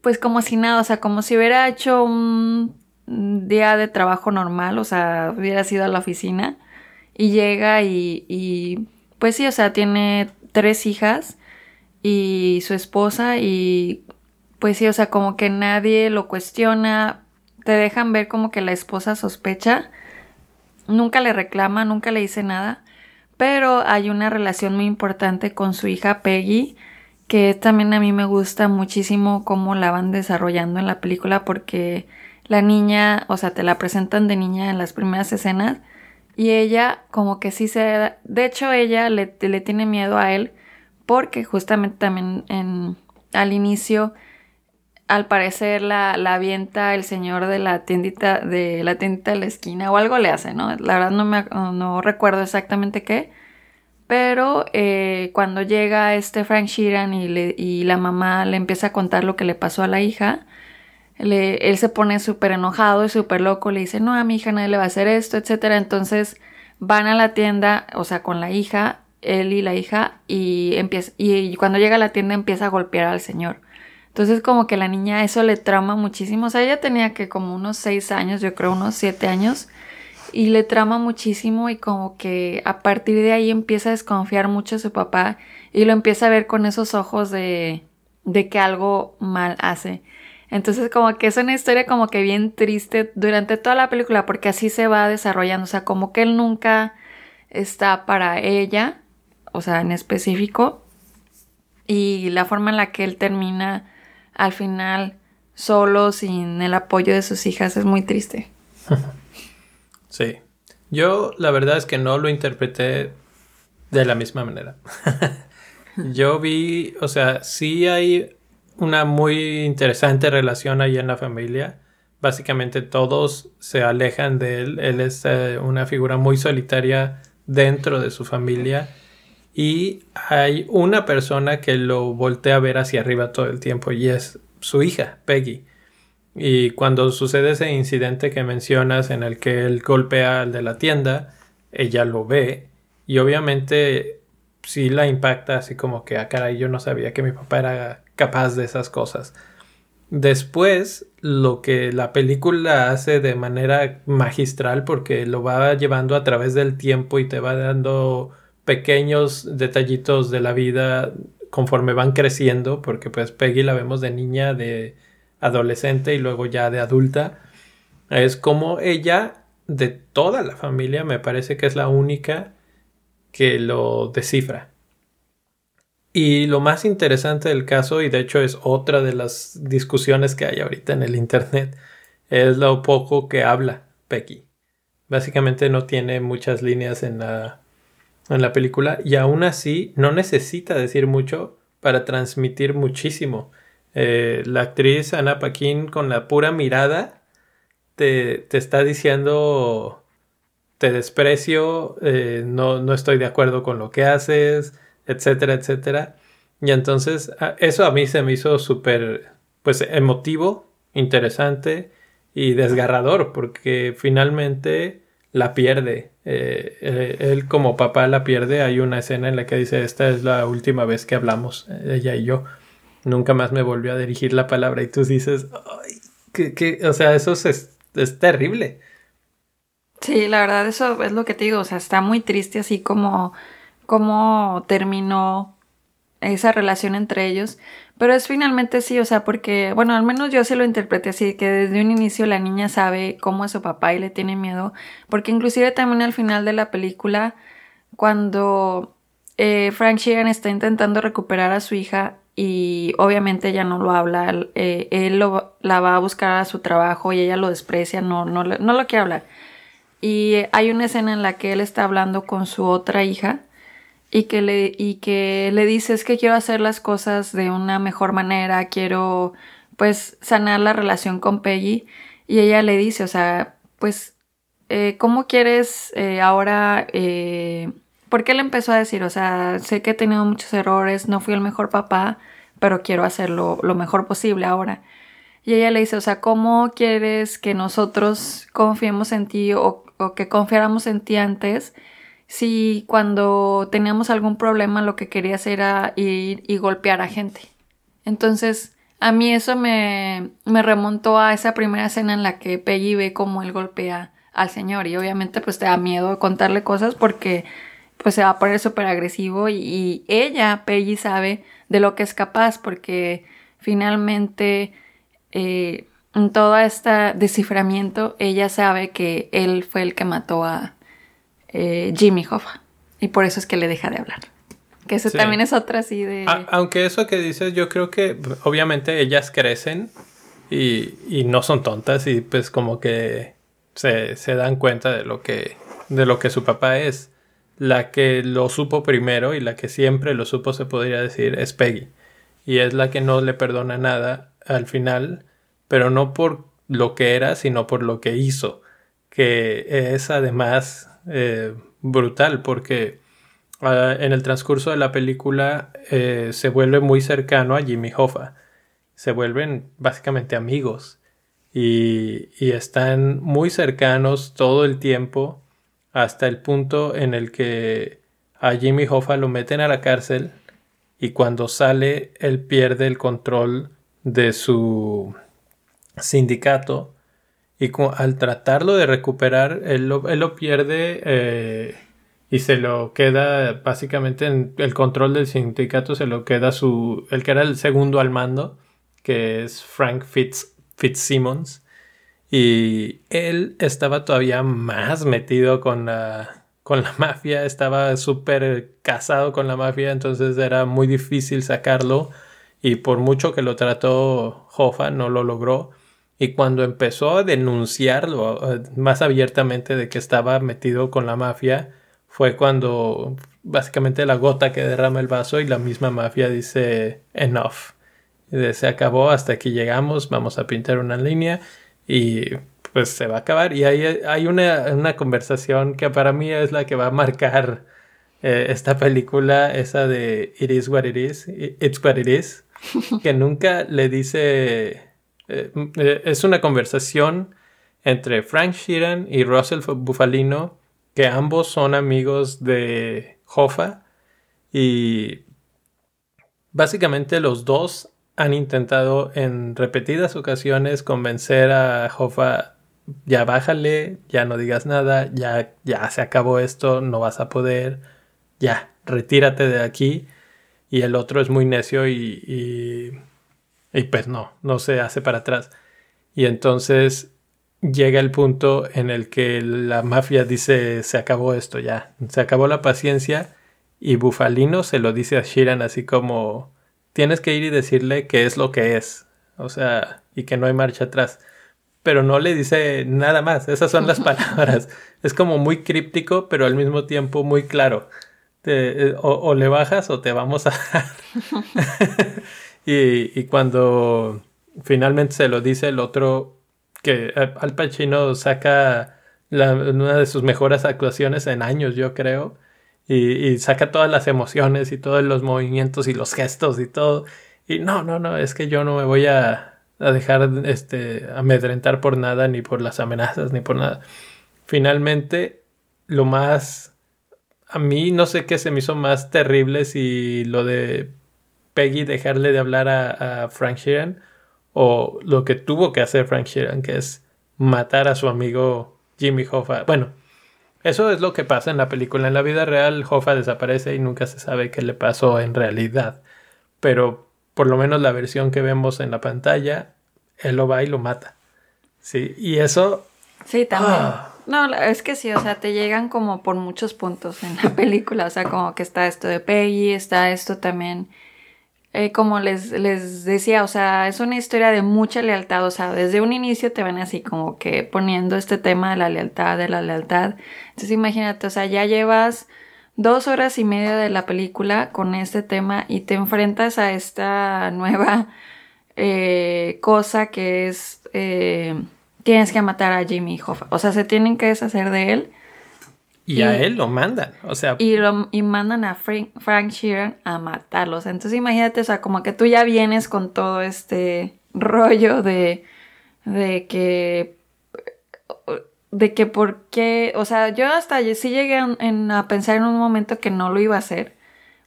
pues como si nada, o sea, como si hubiera hecho un día de trabajo normal, o sea, hubiera sido a la oficina y llega y, y pues sí, o sea, tiene tres hijas y su esposa y pues sí, o sea, como que nadie lo cuestiona, te dejan ver como que la esposa sospecha, nunca le reclama, nunca le dice nada, pero hay una relación muy importante con su hija Peggy, que también a mí me gusta muchísimo cómo la van desarrollando en la película porque la niña, o sea, te la presentan de niña en las primeras escenas y ella como que sí se... De hecho, ella le, le tiene miedo a él porque justamente también en, al inicio, al parecer la, la avienta el señor de la tiendita de la tiendita de la esquina o algo le hace, ¿no? La verdad no, me, no recuerdo exactamente qué pero eh, cuando llega este Frank Sheeran y, le, la mamá le empieza a contar lo que le pasó a la hija, él se pone súper enojado y súper loco, le dice, no, a mi hija nadie le va a hacer esto, etc. Entonces van a la tienda, o sea, con la hija, él y la hija, y, y cuando llega a la tienda empieza a golpear al señor. Entonces como que la niña eso le trauma muchísimo. O sea, ella tenía que como unos seis años, yo creo unos siete años y le trama muchísimo y como que a partir de ahí empieza a desconfiar mucho de su papá y lo empieza a ver con esos ojos de, de que algo mal hace. Entonces como que es una historia como que bien triste durante toda la película porque así se va desarrollando, o sea, como que él nunca está para ella, o sea, en específico, y la forma en la que él termina al final solo, sin el apoyo de sus hijas, es muy triste. (laughs) Sí. Yo la verdad es que no lo interpreté de la misma manera. (laughs) Yo vi, o sea, sí hay una muy interesante relación ahí en la familia. Básicamente todos se alejan de él. Él es eh, una figura muy solitaria dentro de su familia. Y hay una persona que lo voltea a ver hacia arriba todo el tiempo y es su hija, Peggy. Y cuando sucede ese incidente que mencionas en el que él golpea al de la tienda, ella lo ve y obviamente sí la impacta así como que, ah, caray, yo no sabía que mi papá era capaz de esas cosas. Después, lo que la película hace de manera magistral, porque lo va llevando a través del tiempo y te va dando pequeños detallitos de la vida conforme van creciendo, porque pues Peggy la vemos de niña, de adolescente y luego ya de adulta, es como ella, de toda la familia, me parece que es la única que lo descifra. Y lo más interesante del caso, y de hecho es otra de las discusiones que hay ahorita en el Internet, es lo poco que habla Becky. Básicamente no tiene muchas líneas en la, en la película y aún así no necesita decir mucho para transmitir muchísimo. Eh, la actriz Anna Paquin con la pura mirada te, está diciendo te desprecio, eh, no, no, estoy de acuerdo con lo que haces, etcétera, etcétera. Y entonces eso a mí se me hizo súper, pues, emotivo, interesante y desgarrador, porque finalmente la pierde. Eh, él como papá la pierde. Hay una escena en la que dice, esta es la última vez que hablamos, ella y yo nunca más me volvió a dirigir la palabra y tú dices, Ay, que, o sea, eso es, es, terrible. Sí, la verdad eso es lo que te digo, o sea, está muy triste así como, como terminó esa relación entre ellos, pero es finalmente sí, o sea, porque, bueno, al menos yo sí lo interpreté así, que desde un inicio la niña sabe cómo es su papá y le tiene miedo, porque inclusive también al final de la película, cuando eh, Frank Sheeran está intentando recuperar a su hija, y obviamente ella no lo habla, eh, él la va a buscar a su trabajo y ella lo desprecia, no, no, no lo quiere hablar. Y hay una escena en la que él está hablando con su otra hija y que le, y que le dice es que quiero hacer las cosas de una mejor manera, quiero pues sanar la relación con Peggy y ella le dice, o sea, pues, eh, ¿cómo quieres eh, ahora porque él empezó a decir, o sea, sé que he tenido muchos errores, no fui el mejor papá, pero quiero hacerlo lo mejor posible ahora. Y ella le dice, o sea, ¿cómo quieres que nosotros confiemos en ti o, que confiáramos en ti antes si cuando teníamos algún problema lo que querías era ir y golpear a gente? Entonces, A mí eso me, me remontó a esa primera escena en la que Peggy ve cómo él golpea al señor y obviamente pues te da miedo contarle cosas porque pues se va a poner súper agresivo y, ella, Peggy, sabe de lo que es capaz porque finalmente eh, en todo este desciframiento ella sabe que él fue el que mató a eh, Jimmy Hoffa y por eso es que le deja de hablar. Que eso también es otra así de... aunque eso que dices, yo creo que obviamente ellas crecen y, y no son tontas y pues como que se, se, dan cuenta de lo que de lo que su papá es. La que lo supo primero y la que siempre lo supo se podría decir es Peggy. Y es la que no le perdona nada al final, pero no por lo que era, sino por lo que hizo. Que es además eh, brutal porque Ah, en el transcurso de la película eh, se vuelve muy cercano a Jimmy Hoffa. Se vuelven básicamente amigos y, y, están muy cercanos todo el tiempo hasta el punto en el que a Jimmy Hoffa lo meten a la cárcel y cuando sale él pierde el control de su sindicato y al tratarlo de recuperar él lo, él lo pierde eh, y se lo queda básicamente en el control del sindicato se lo queda su el que era el segundo al mando que es Frank Fitz Fitzsimmons y él estaba todavía más metido con la con la (laughs) mafia estaba súper casado con la mafia entonces era muy difícil sacarlo y por mucho que lo trató Hoffa no lo logró y cuando empezó a denunciarlo eh, más abiertamente de que estaba metido con la mafia fue cuando básicamente la gota que derrama el vaso y la misma mafia dice enough. Se acabó, hasta aquí llegamos, vamos a pintar una línea y pues se va a acabar. Y hay, hay una, conversación que para mí es la que va a marcar eh, esta película, esa de It is what it is, it's what it is, (laughs) que nunca le dice... Eh, eh, es una conversación entre Frank Sheeran y Russell Bufalino que ambos son amigos de Hoffa y básicamente los dos han intentado en repetidas ocasiones convencer a Hoffa ya bájale, ya no digas nada, ya, ya se acabó esto, no vas a poder, ya, retírate de aquí. Y el otro es muy necio y, y, pues no, no se hace para atrás. Y entonces llega el punto en el que la mafia dice se acabó esto ya, se acabó la paciencia y Bufalino se lo dice a Shiran así como tienes que ir y decirle que es lo que es, o sea, y que no hay marcha atrás. Pero no le dice nada más, esas son las (laughs) palabras. Es como muy críptico, pero al mismo tiempo muy claro. Eh, o, le bajas o te vamos a (laughs) y, y cuando finalmente se lo dice el otro, que Al Pacino saca una de sus mejores actuaciones en años, yo creo. Y, saca todas las emociones y todos los movimientos y los gestos y todo. Y no, no, no, es que yo no me voy a, dejar este, amedrentar por nada, ni por las amenazas, ni por nada. Finalmente, lo más... A mí no sé qué se me hizo más terrible si lo de Peggy dejarle de hablar a, a Frank Sheeran o lo que tuvo que hacer Frank Sheeran, que es matar a su amigo Jimmy Hoffa. Bueno, eso es lo que pasa en la película. En la vida real, Hoffa desaparece y nunca se sabe qué le pasó en realidad. Pero por lo menos la versión que vemos en la pantalla, él lo va y lo mata. Sí, y eso. Sí, también. Ah. No, es que sí, o sea, te llegan como por muchos puntos en la (laughs) película. O sea, como que está esto de Peggy, está esto también eh, como les, les decía, o sea, es una historia de mucha lealtad, o sea, desde un inicio te ven así como que poniendo este tema de la lealtad, de la lealtad. Entonces imagínate, o sea, ya llevas dos horas y media de la película con este tema y te enfrentas a esta (laughs) nueva eh, cosa que es, eh, tienes que matar a Jimmy Hoffa, o sea, se tienen que deshacer de él y, a él lo mandan, o sea. Y, lo, y mandan a Frank, Frank Sheeran a matarlos. Entonces imagínate, o sea, como que tú ya vienes con todo este rollo de, de que de que por qué, o sea, yo hasta sí llegué a pensar en un momento que no lo iba a hacer,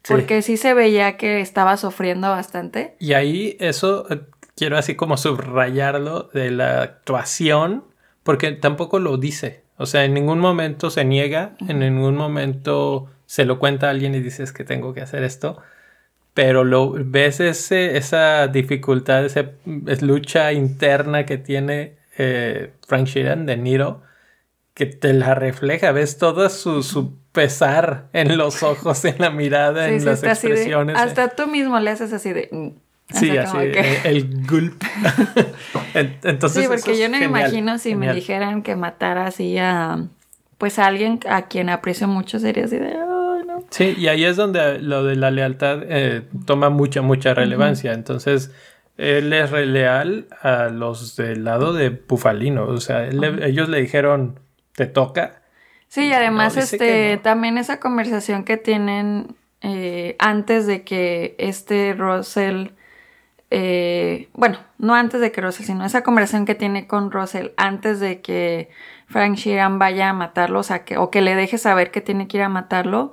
porque sí. se veía que estaba sufriendo bastante. Y ahí eso, quiero así como subrayarlo de la actuación, porque tampoco lo dice. O sea, en ningún momento se niega, en ningún momento se lo cuenta a alguien y dices que tengo que hacer esto. Pero lo ves ese, esa dificultad, esa lucha interna que tiene eh, Frank Sheeran de Niro, que te la refleja, ves todo su, pesar en los ojos, en la mirada, en las expresiones. hasta tú mismo le haces así de... Sí, así, el, gulp. (laughs) Entonces, sí, porque yo no me imagino si me dijeran que matara así a, pues a alguien a quien aprecio mucho, sería así de, no. Sí, y ahí es donde lo de la lealtad eh, toma mucha, mucha relevancia. Entonces, él es leal a los del lado de Bufalino. O sea, ellos le dijeron, te toca. Sí, y además, este, también esa conversación que tienen eh, antes de que este Russell, eh, bueno, no antes de que Russell, sino esa conversación que tiene con Russell antes de que Frank Sheeran vaya a matarlo, o, que, o que le deje saber que tiene que ir a matarlo.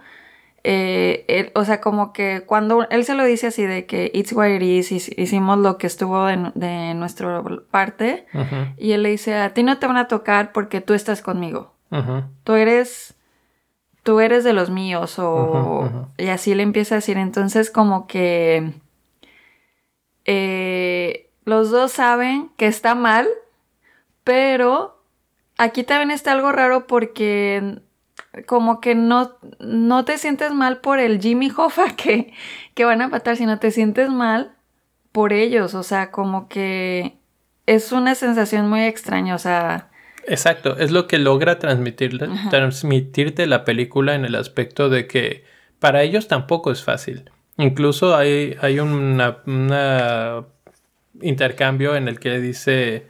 Eh, o sea, como que cuando él se lo dice así de que it's what it is, hicimos lo que estuvo de, nuestra parte, y él le dice, a ti no te van a tocar porque tú estás conmigo. Tú eres, tú eres de los míos, o... Y así le empieza a decir, entonces como que... Eh, los dos saben que está mal, pero aquí también está algo raro porque como que no, no te sientes mal por el Jimmy Hoffa (laughs) que, que van a matar, sino te sientes mal por ellos. O sea, como que es una sensación muy extraña. O sea. Exacto, es lo que logra transmitirte la película en el aspecto de que para ellos tampoco es fácil. Incluso hay, hay un intercambio en el que dice,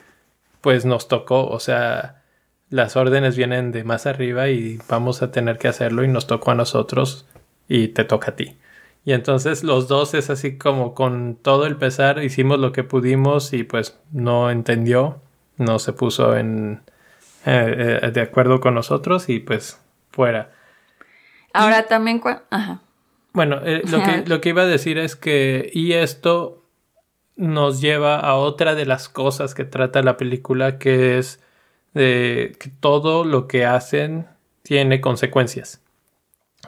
pues nos tocó, o sea, las órdenes vienen de más arriba y vamos a tener que hacerlo y nos tocó a nosotros y te toca a ti. Y entonces los dos es así como con todo el pesar hicimos lo que pudimos y pues no entendió, no se puso en eh, eh, de acuerdo con nosotros y pues fuera. Ahora también Ajá. Bueno, eh, lo, que, (laughs) lo que iba a decir es que y esto nos lleva a otra de las cosas que trata la película que es de que todo lo que hacen tiene consecuencias.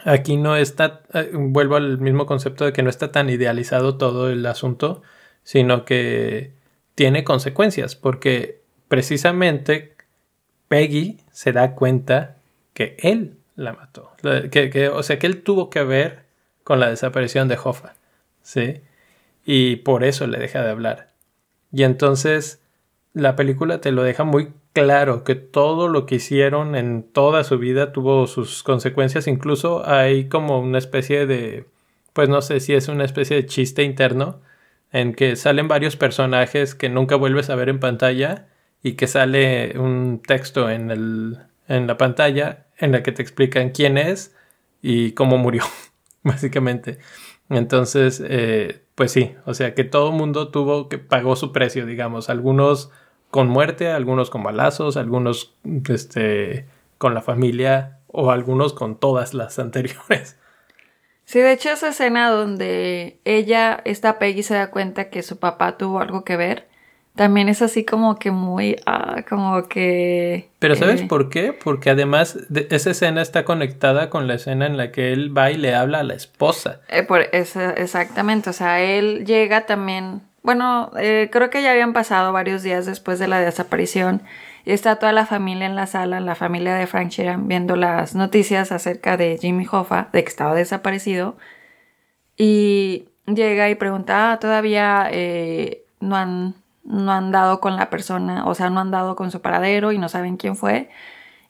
Aquí no está, eh, vuelvo al mismo concepto de que no está tan idealizado todo el asunto, sino que tiene consecuencias, porque precisamente Peggy se da cuenta que él la mató, que, o sea, que él tuvo que ver con la desaparición de Hoffa, ¿sí? Y por eso le deja de hablar. Y entonces la película te lo deja muy claro que todo lo que hicieron en toda su vida tuvo sus consecuencias. Incluso hay como una especie de, pues no sé si es una especie de chiste interno en que salen varios personajes que nunca vuelves a ver en pantalla y que sale un texto en, el, en la pantalla en la que te explican quién es y cómo murió, (laughs) (laughs) básicamente. Entonces, eh, pues sí, o sea que todo el mundo tuvo que pagó su precio, digamos. Algunos con muerte, algunos con balazos, algunos este, con la familia o algunos con todas las (laughs) anteriores. Sí, de hecho esa escena donde ella, esta Peggy, se da cuenta que su papá tuvo algo que ver, también es así como que muy, ah, como que... Pero ¿sabes eh, por qué? Porque además esa escena está conectada con la escena en la que él va y le habla a la esposa. Eh, por exactamente, o sea, él llega también bueno, eh, creo que ya habían pasado varios días después de la desaparición y está toda la familia en la sala, la familia de Frank Sheeran, viendo las noticias acerca de Jimmy Hoffa, de que estaba desaparecido. Y llega y pregunta, ah, todavía eh, no, han, no han dado con la persona, o sea, no han dado con su paradero y no saben quién fue.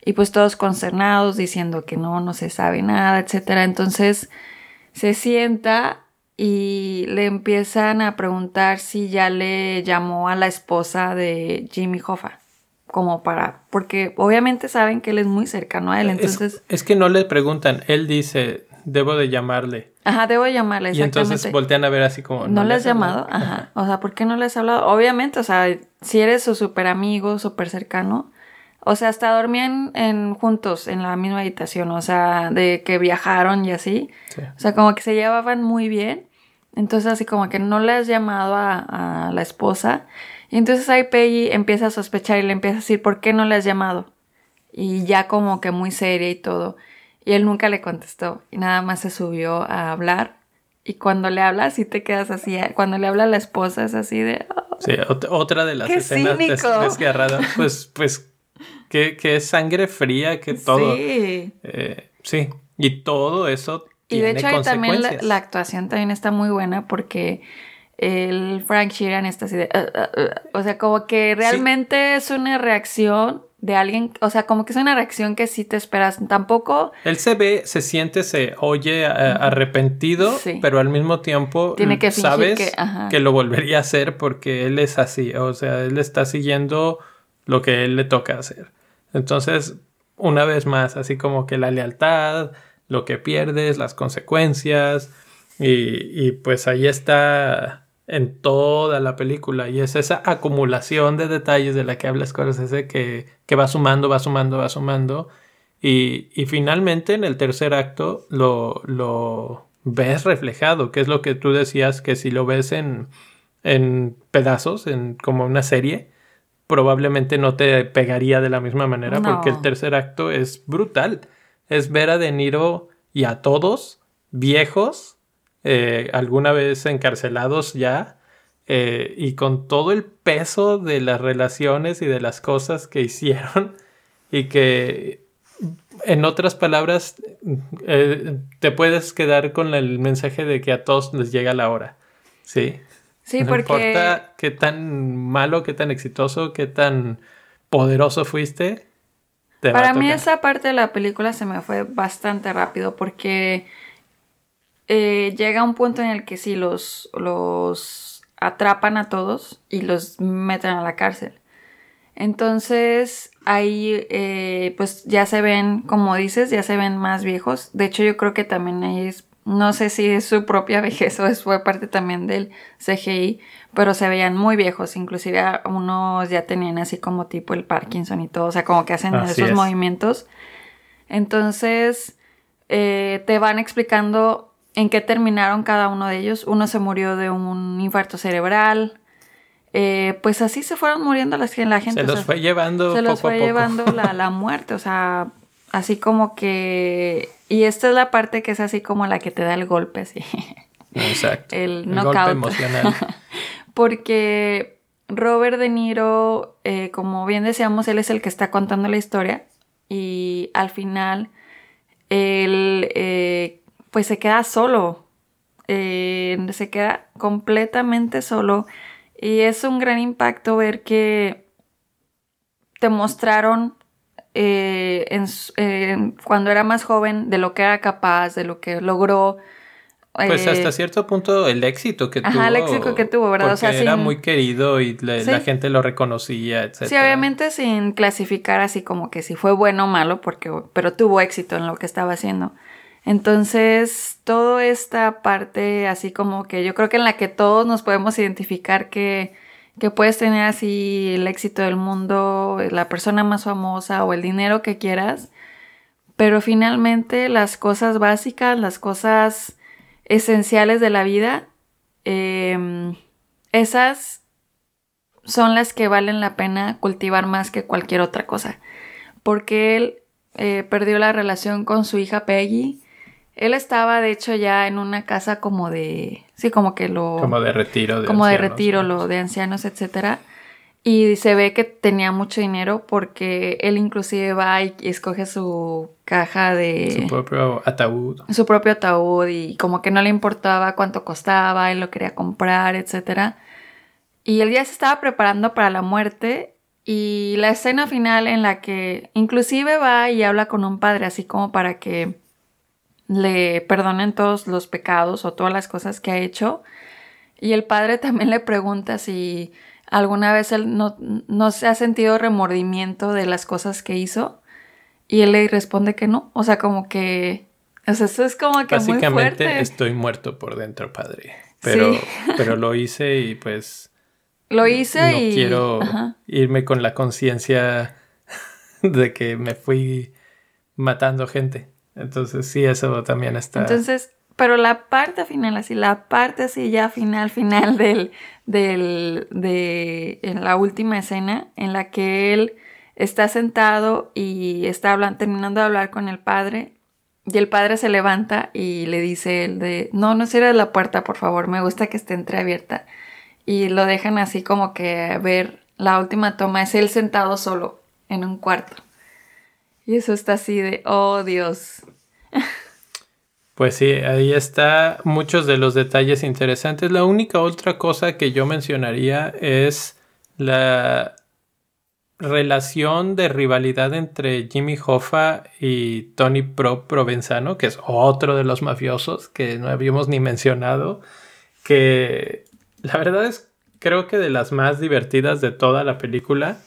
Y pues todos consternados diciendo que no, no se sabe nada, etc. Entonces se sienta y le empiezan a preguntar si ya le llamó a la esposa de Jimmy Hoffa. Como para, porque obviamente saben que él es muy cercano a él, entonces... Es, que no le preguntan, él dice, debo de llamarle. Ajá, debo de llamarle, Y entonces voltean a ver así como... ¿No, le has llamado? Ajá. O sea, ¿por qué no le has hablado? Obviamente, o sea, si eres su súper amigo, súper cercano, o sea, hasta dormían en, juntos en la misma habitación, o sea, de que viajaron y así. O sea, como que se llevaban muy bien. Entonces así como que no le has llamado a, a la esposa. Y entonces ahí Peggy empieza a sospechar y le empieza a decir, ¿por qué no le has llamado? Y ya como que muy seria y todo. Y él nunca le contestó y nada más se subió a hablar. Y cuando le habla, así te quedas así. Cuando le habla a la esposa, es así de. Oh, sí, otra de las escenas des desgarradas. Pues, pues, que, que sangre fría, que todo. Sí. Eh, sí. Y todo eso. Y de hecho, ahí también la, actuación también está muy buena porque el Frank Sheeran está así de. Uh, uh, uh, o sea, como que realmente es una reacción de alguien, o sea, como que es una reacción que sí te esperas. Tampoco. Él se ve, se siente, se oye eh, arrepentido, pero al mismo tiempo Tiene que sabes que, que, lo volvería a hacer porque él es así. O sea, él está siguiendo lo que él le toca hacer. Entonces, una vez más, así como que la lealtad, lo que pierdes, las consecuencias. Y, y pues ahí está en toda la película y es esa acumulación de detalles de la que habla Scorsese que, que va sumando, va sumando, va sumando y, y finalmente en el tercer acto lo, lo, ves reflejado, que es lo que tú decías que si lo ves en, en pedazos, en como una serie, probablemente no te pegaría de la misma manera porque el tercer acto es brutal, es ver a De Niro y a todos viejos eh, alguna vez encarcelados ya, eh, y con todo el peso de las relaciones y de las cosas que (laughs) hicieron, y que, en otras palabras, eh, te puedes quedar con el mensaje de que a todos les llega la hora, ¿sí? Sí, no importa qué tan malo, qué tan exitoso, qué tan poderoso fuiste. Para mí esa parte de la película se me fue bastante rápido porque eh, llega un punto en el que sí los, los atrapan a todos y los meten a la cárcel. Entonces ahí eh, pues ya se ven, como dices, ya se ven más viejos. De hecho yo creo que también ahí es, no sé si es su propia (laughs) vejez o es, fue parte también del CGI, pero se veían muy viejos. Inclusive unos ya tenían así como tipo el Parkinson y todo, o sea, como que hacen esos movimientos. Entonces eh, te van explicando en qué terminaron cada uno de ellos. Uno se murió de un infarto cerebral. Eh, pues así se fueron muriendo las, la gente. Se los fue llevando. Se los fue llevando la, la, muerte. O sea, así como que. Y esta es la parte que es así como la que te da el golpe, sí. Exacto. el, golpe emocional. (laughs) Porque Robert De Niro, eh, como bien decíamos, él es el que está contando la historia. Y al final, él eh, pues se queda solo, eh, se queda completamente solo y es un gran impacto ver que te mostraron eh, en, cuando era más joven de lo que era capaz, de lo que logró. Pues hasta eh, cierto punto el éxito que tuvo. Ajá, el éxito que tuvo, ¿verdad? o sea, era muy querido y la, gente lo reconocía, etc. Sí, obviamente sin clasificar así como que si fue bueno o malo, porque, pero tuvo éxito en lo que estaba haciendo. Entonces, toda esta parte así como que yo creo que en la que todos nos podemos identificar que, puedes tener así el éxito del mundo, la persona más famosa o el dinero que quieras, pero finalmente las cosas básicas, las cosas esenciales de la vida, em, esas son las que valen la pena cultivar más que cualquier otra cosa. Porque él eh, perdió la relación con su hija Peggy, él estaba, de hecho, ya en una casa como de. Sí, como que lo. Como de retiro. De como de retiro, lo de ancianos, etcétera. Y se ve que tenía mucho dinero porque él inclusive va y escoge su caja de... Su propio ataúd. Su propio ataúd y como que no le importaba cuánto costaba, él lo quería comprar, etcétera. Y él ya se estaba preparando para la muerte y la escena final en la que inclusive va y habla con un padre así como para que le perdonen todos los pecados o todas las cosas que ha hecho. Y el padre también le pregunta si alguna vez él no, no se ha sentido remordimiento de las cosas que hizo. Y él le responde que no. O sea, como que. O sea, eso es como que Básicamente muy fuerte. estoy muerto por dentro, padre. Pero, (laughs) pero lo hice y pues. Lo hice no y. Quiero irme con la conciencia (laughs) de que me fui matando gente. Entonces sí, eso también está. Entonces, pero la parte final, así, la parte así ya final, final del, del, de, la última escena en la que él está sentado y está hablando, terminando de hablar con el padre y el padre se levanta y le dice él de, no, no cierres la puerta, por favor, me gusta que esté entreabierta. Y lo dejan así como que ver la última toma, es él sentado solo en un cuarto. Y eso está así de, oh Dios. Pues sí, ahí está muchos de los detalles interesantes. La única otra cosa que yo mencionaría es la relación de rivalidad entre Jimmy Hoffa y Tony Pro Provenzano, que es otro de los mafiosos que no habíamos ni mencionado, que la verdad es creo que de las más divertidas de toda la película.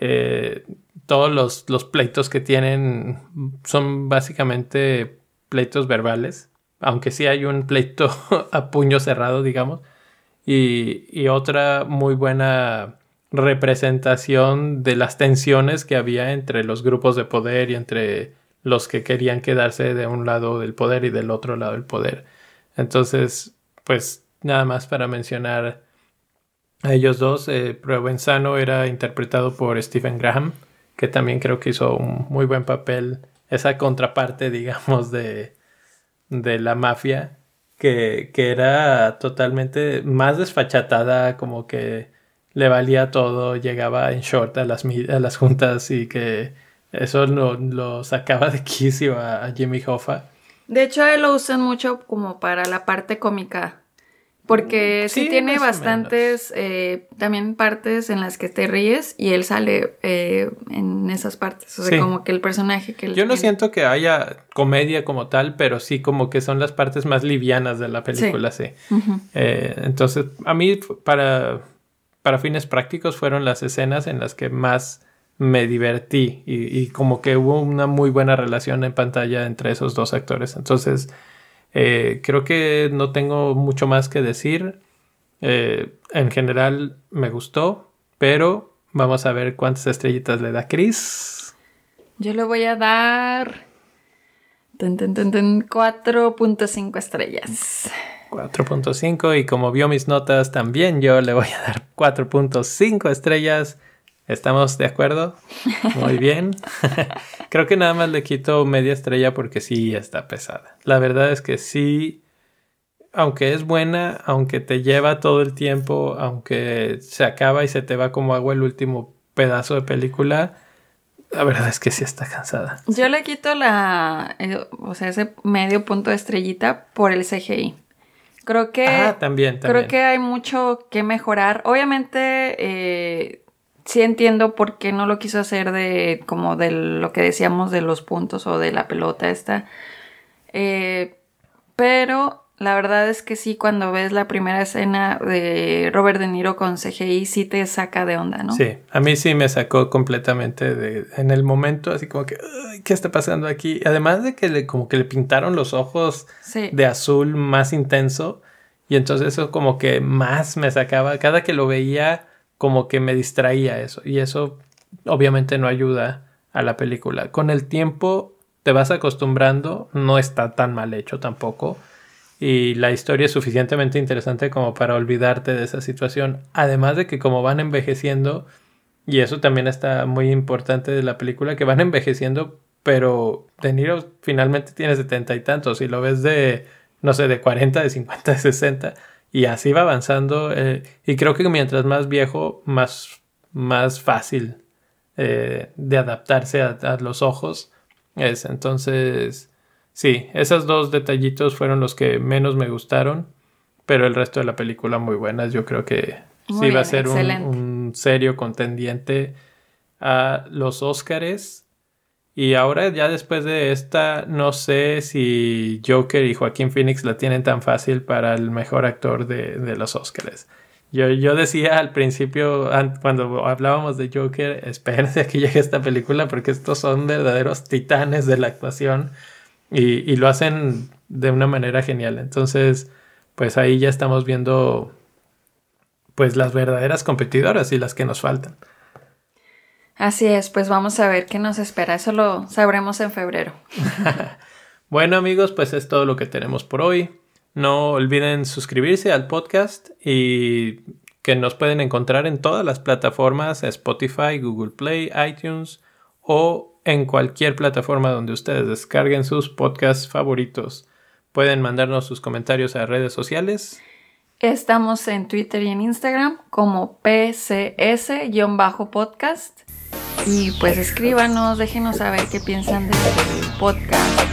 Eh, todos los, los, pleitos que tienen son básicamente pleitos verbales, aunque sí hay un pleito (laughs) a puño cerrado, digamos, y, y otra muy buena representación de las tensiones que había entre los grupos de poder y entre los que querían quedarse de un lado del poder y del otro lado del poder. Entonces, pues nada más para mencionar a ellos dos, eh, Provenzano era interpretado por Stephen Graham, que también creo que hizo un muy buen papel, esa contraparte, (laughs) digamos, de, de la mafia, que, que era totalmente más desfachatada, como que le valía todo, llegaba en short a las, a las juntas y que eso lo, lo sacaba de quicio a, Jimmy Hoffa. De hecho, lo usan mucho como para la parte cómica. Porque sí, tiene bastantes, eh, también partes en las que te ríes y él sale eh, en esas partes. O sea, como que el personaje que él Yo no siento que haya comedia como tal, pero sí como que son las partes más livianas de la película, sí. Eh, entonces, a mí, para, para fines prácticos fueron las escenas en las que más me divertí y, como que hubo una muy buena relación en pantalla entre esos dos actores. Entonces, eh, creo que no tengo mucho más que decir. Eh, en general me gustó, pero vamos a ver cuántas estrellitas le da Chris. Yo le voy a dar 4.5 estrellas. 4.5 y como vio mis notas también yo le voy a dar 4.5 estrellas. ¿Estamos de acuerdo? Muy bien. (laughs) Creo que nada más le quito media estrella porque sí está pesada. La verdad es que sí, aunque es buena, aunque te lleva todo el tiempo, aunque se acaba y se te va como agua el último pedazo de película, la verdad es que sí está cansada. Yo le quito la, eh, o sea, ese medio punto de estrellita por el CGI. Creo que. Ah, también, también. Creo que hay mucho que mejorar. Obviamente, eh, sí entiendo por qué no lo quiso hacer de como de lo que decíamos de los puntos o de la pelota esta. Eh, pero la verdad es que sí, cuando ves la primera escena de Robert De Niro con CGI, sí te saca de onda, ¿no? Sí, a mí sí me sacó completamente de, en el momento, así como que, ¿qué está pasando aquí? Además de que le, como que le pintaron los ojos de azul más intenso, y entonces eso como que más me sacaba, cada que lo veía, como que me distraía eso, y eso obviamente no ayuda a la película. Con el tiempo te vas acostumbrando, no está tan mal hecho tampoco y la historia es suficientemente interesante como para olvidarte de esa situación. Además de que como van envejeciendo, y eso también está muy importante de la película, que van envejeciendo, pero De Niro finalmente tiene setenta y tantos, y lo ves de, no sé, de 40, de 50, de 60, y así va avanzando. Eh, y creo que mientras más viejo, más, más fácil eh, de adaptarse a, a los ojos es. Entonces Sí, esos dos detallitos fueron los que menos me gustaron, pero el resto de la película muy buenas. Yo creo que sí va a ser un, serio contendiente a los Óscares. Y ahora ya después de esta, no sé si Joker y Joaquín Phoenix la tienen tan fácil para el mejor actor de, los Óscares. Yo, yo, decía al principio, cuando hablábamos de Joker, (laughs) espérense a que llegue esta película porque estos son verdaderos titanes de la actuación y, lo hacen de una manera genial. Entonces, pues ahí ya estamos viendo pues las verdaderas competidoras y las que nos faltan. Así es, pues vamos a ver qué nos espera. Eso lo sabremos en febrero. (laughs) Bueno amigos, pues es todo lo que tenemos por hoy. No olviden suscribirse al podcast y que nos pueden encontrar en todas las plataformas, Spotify, Google Play, iTunes o en cualquier plataforma donde ustedes descarguen sus podcasts favoritos. Pueden mandarnos sus comentarios a redes sociales. Estamos en Twitter y en Instagram como PCS-podcast. Y pues escríbanos, déjenos saber qué piensan del este podcast,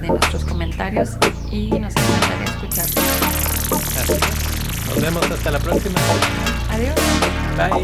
de nuestros comentarios y nos encantaría escucharlos. Nos vemos hasta la próxima. Adiós. Bye.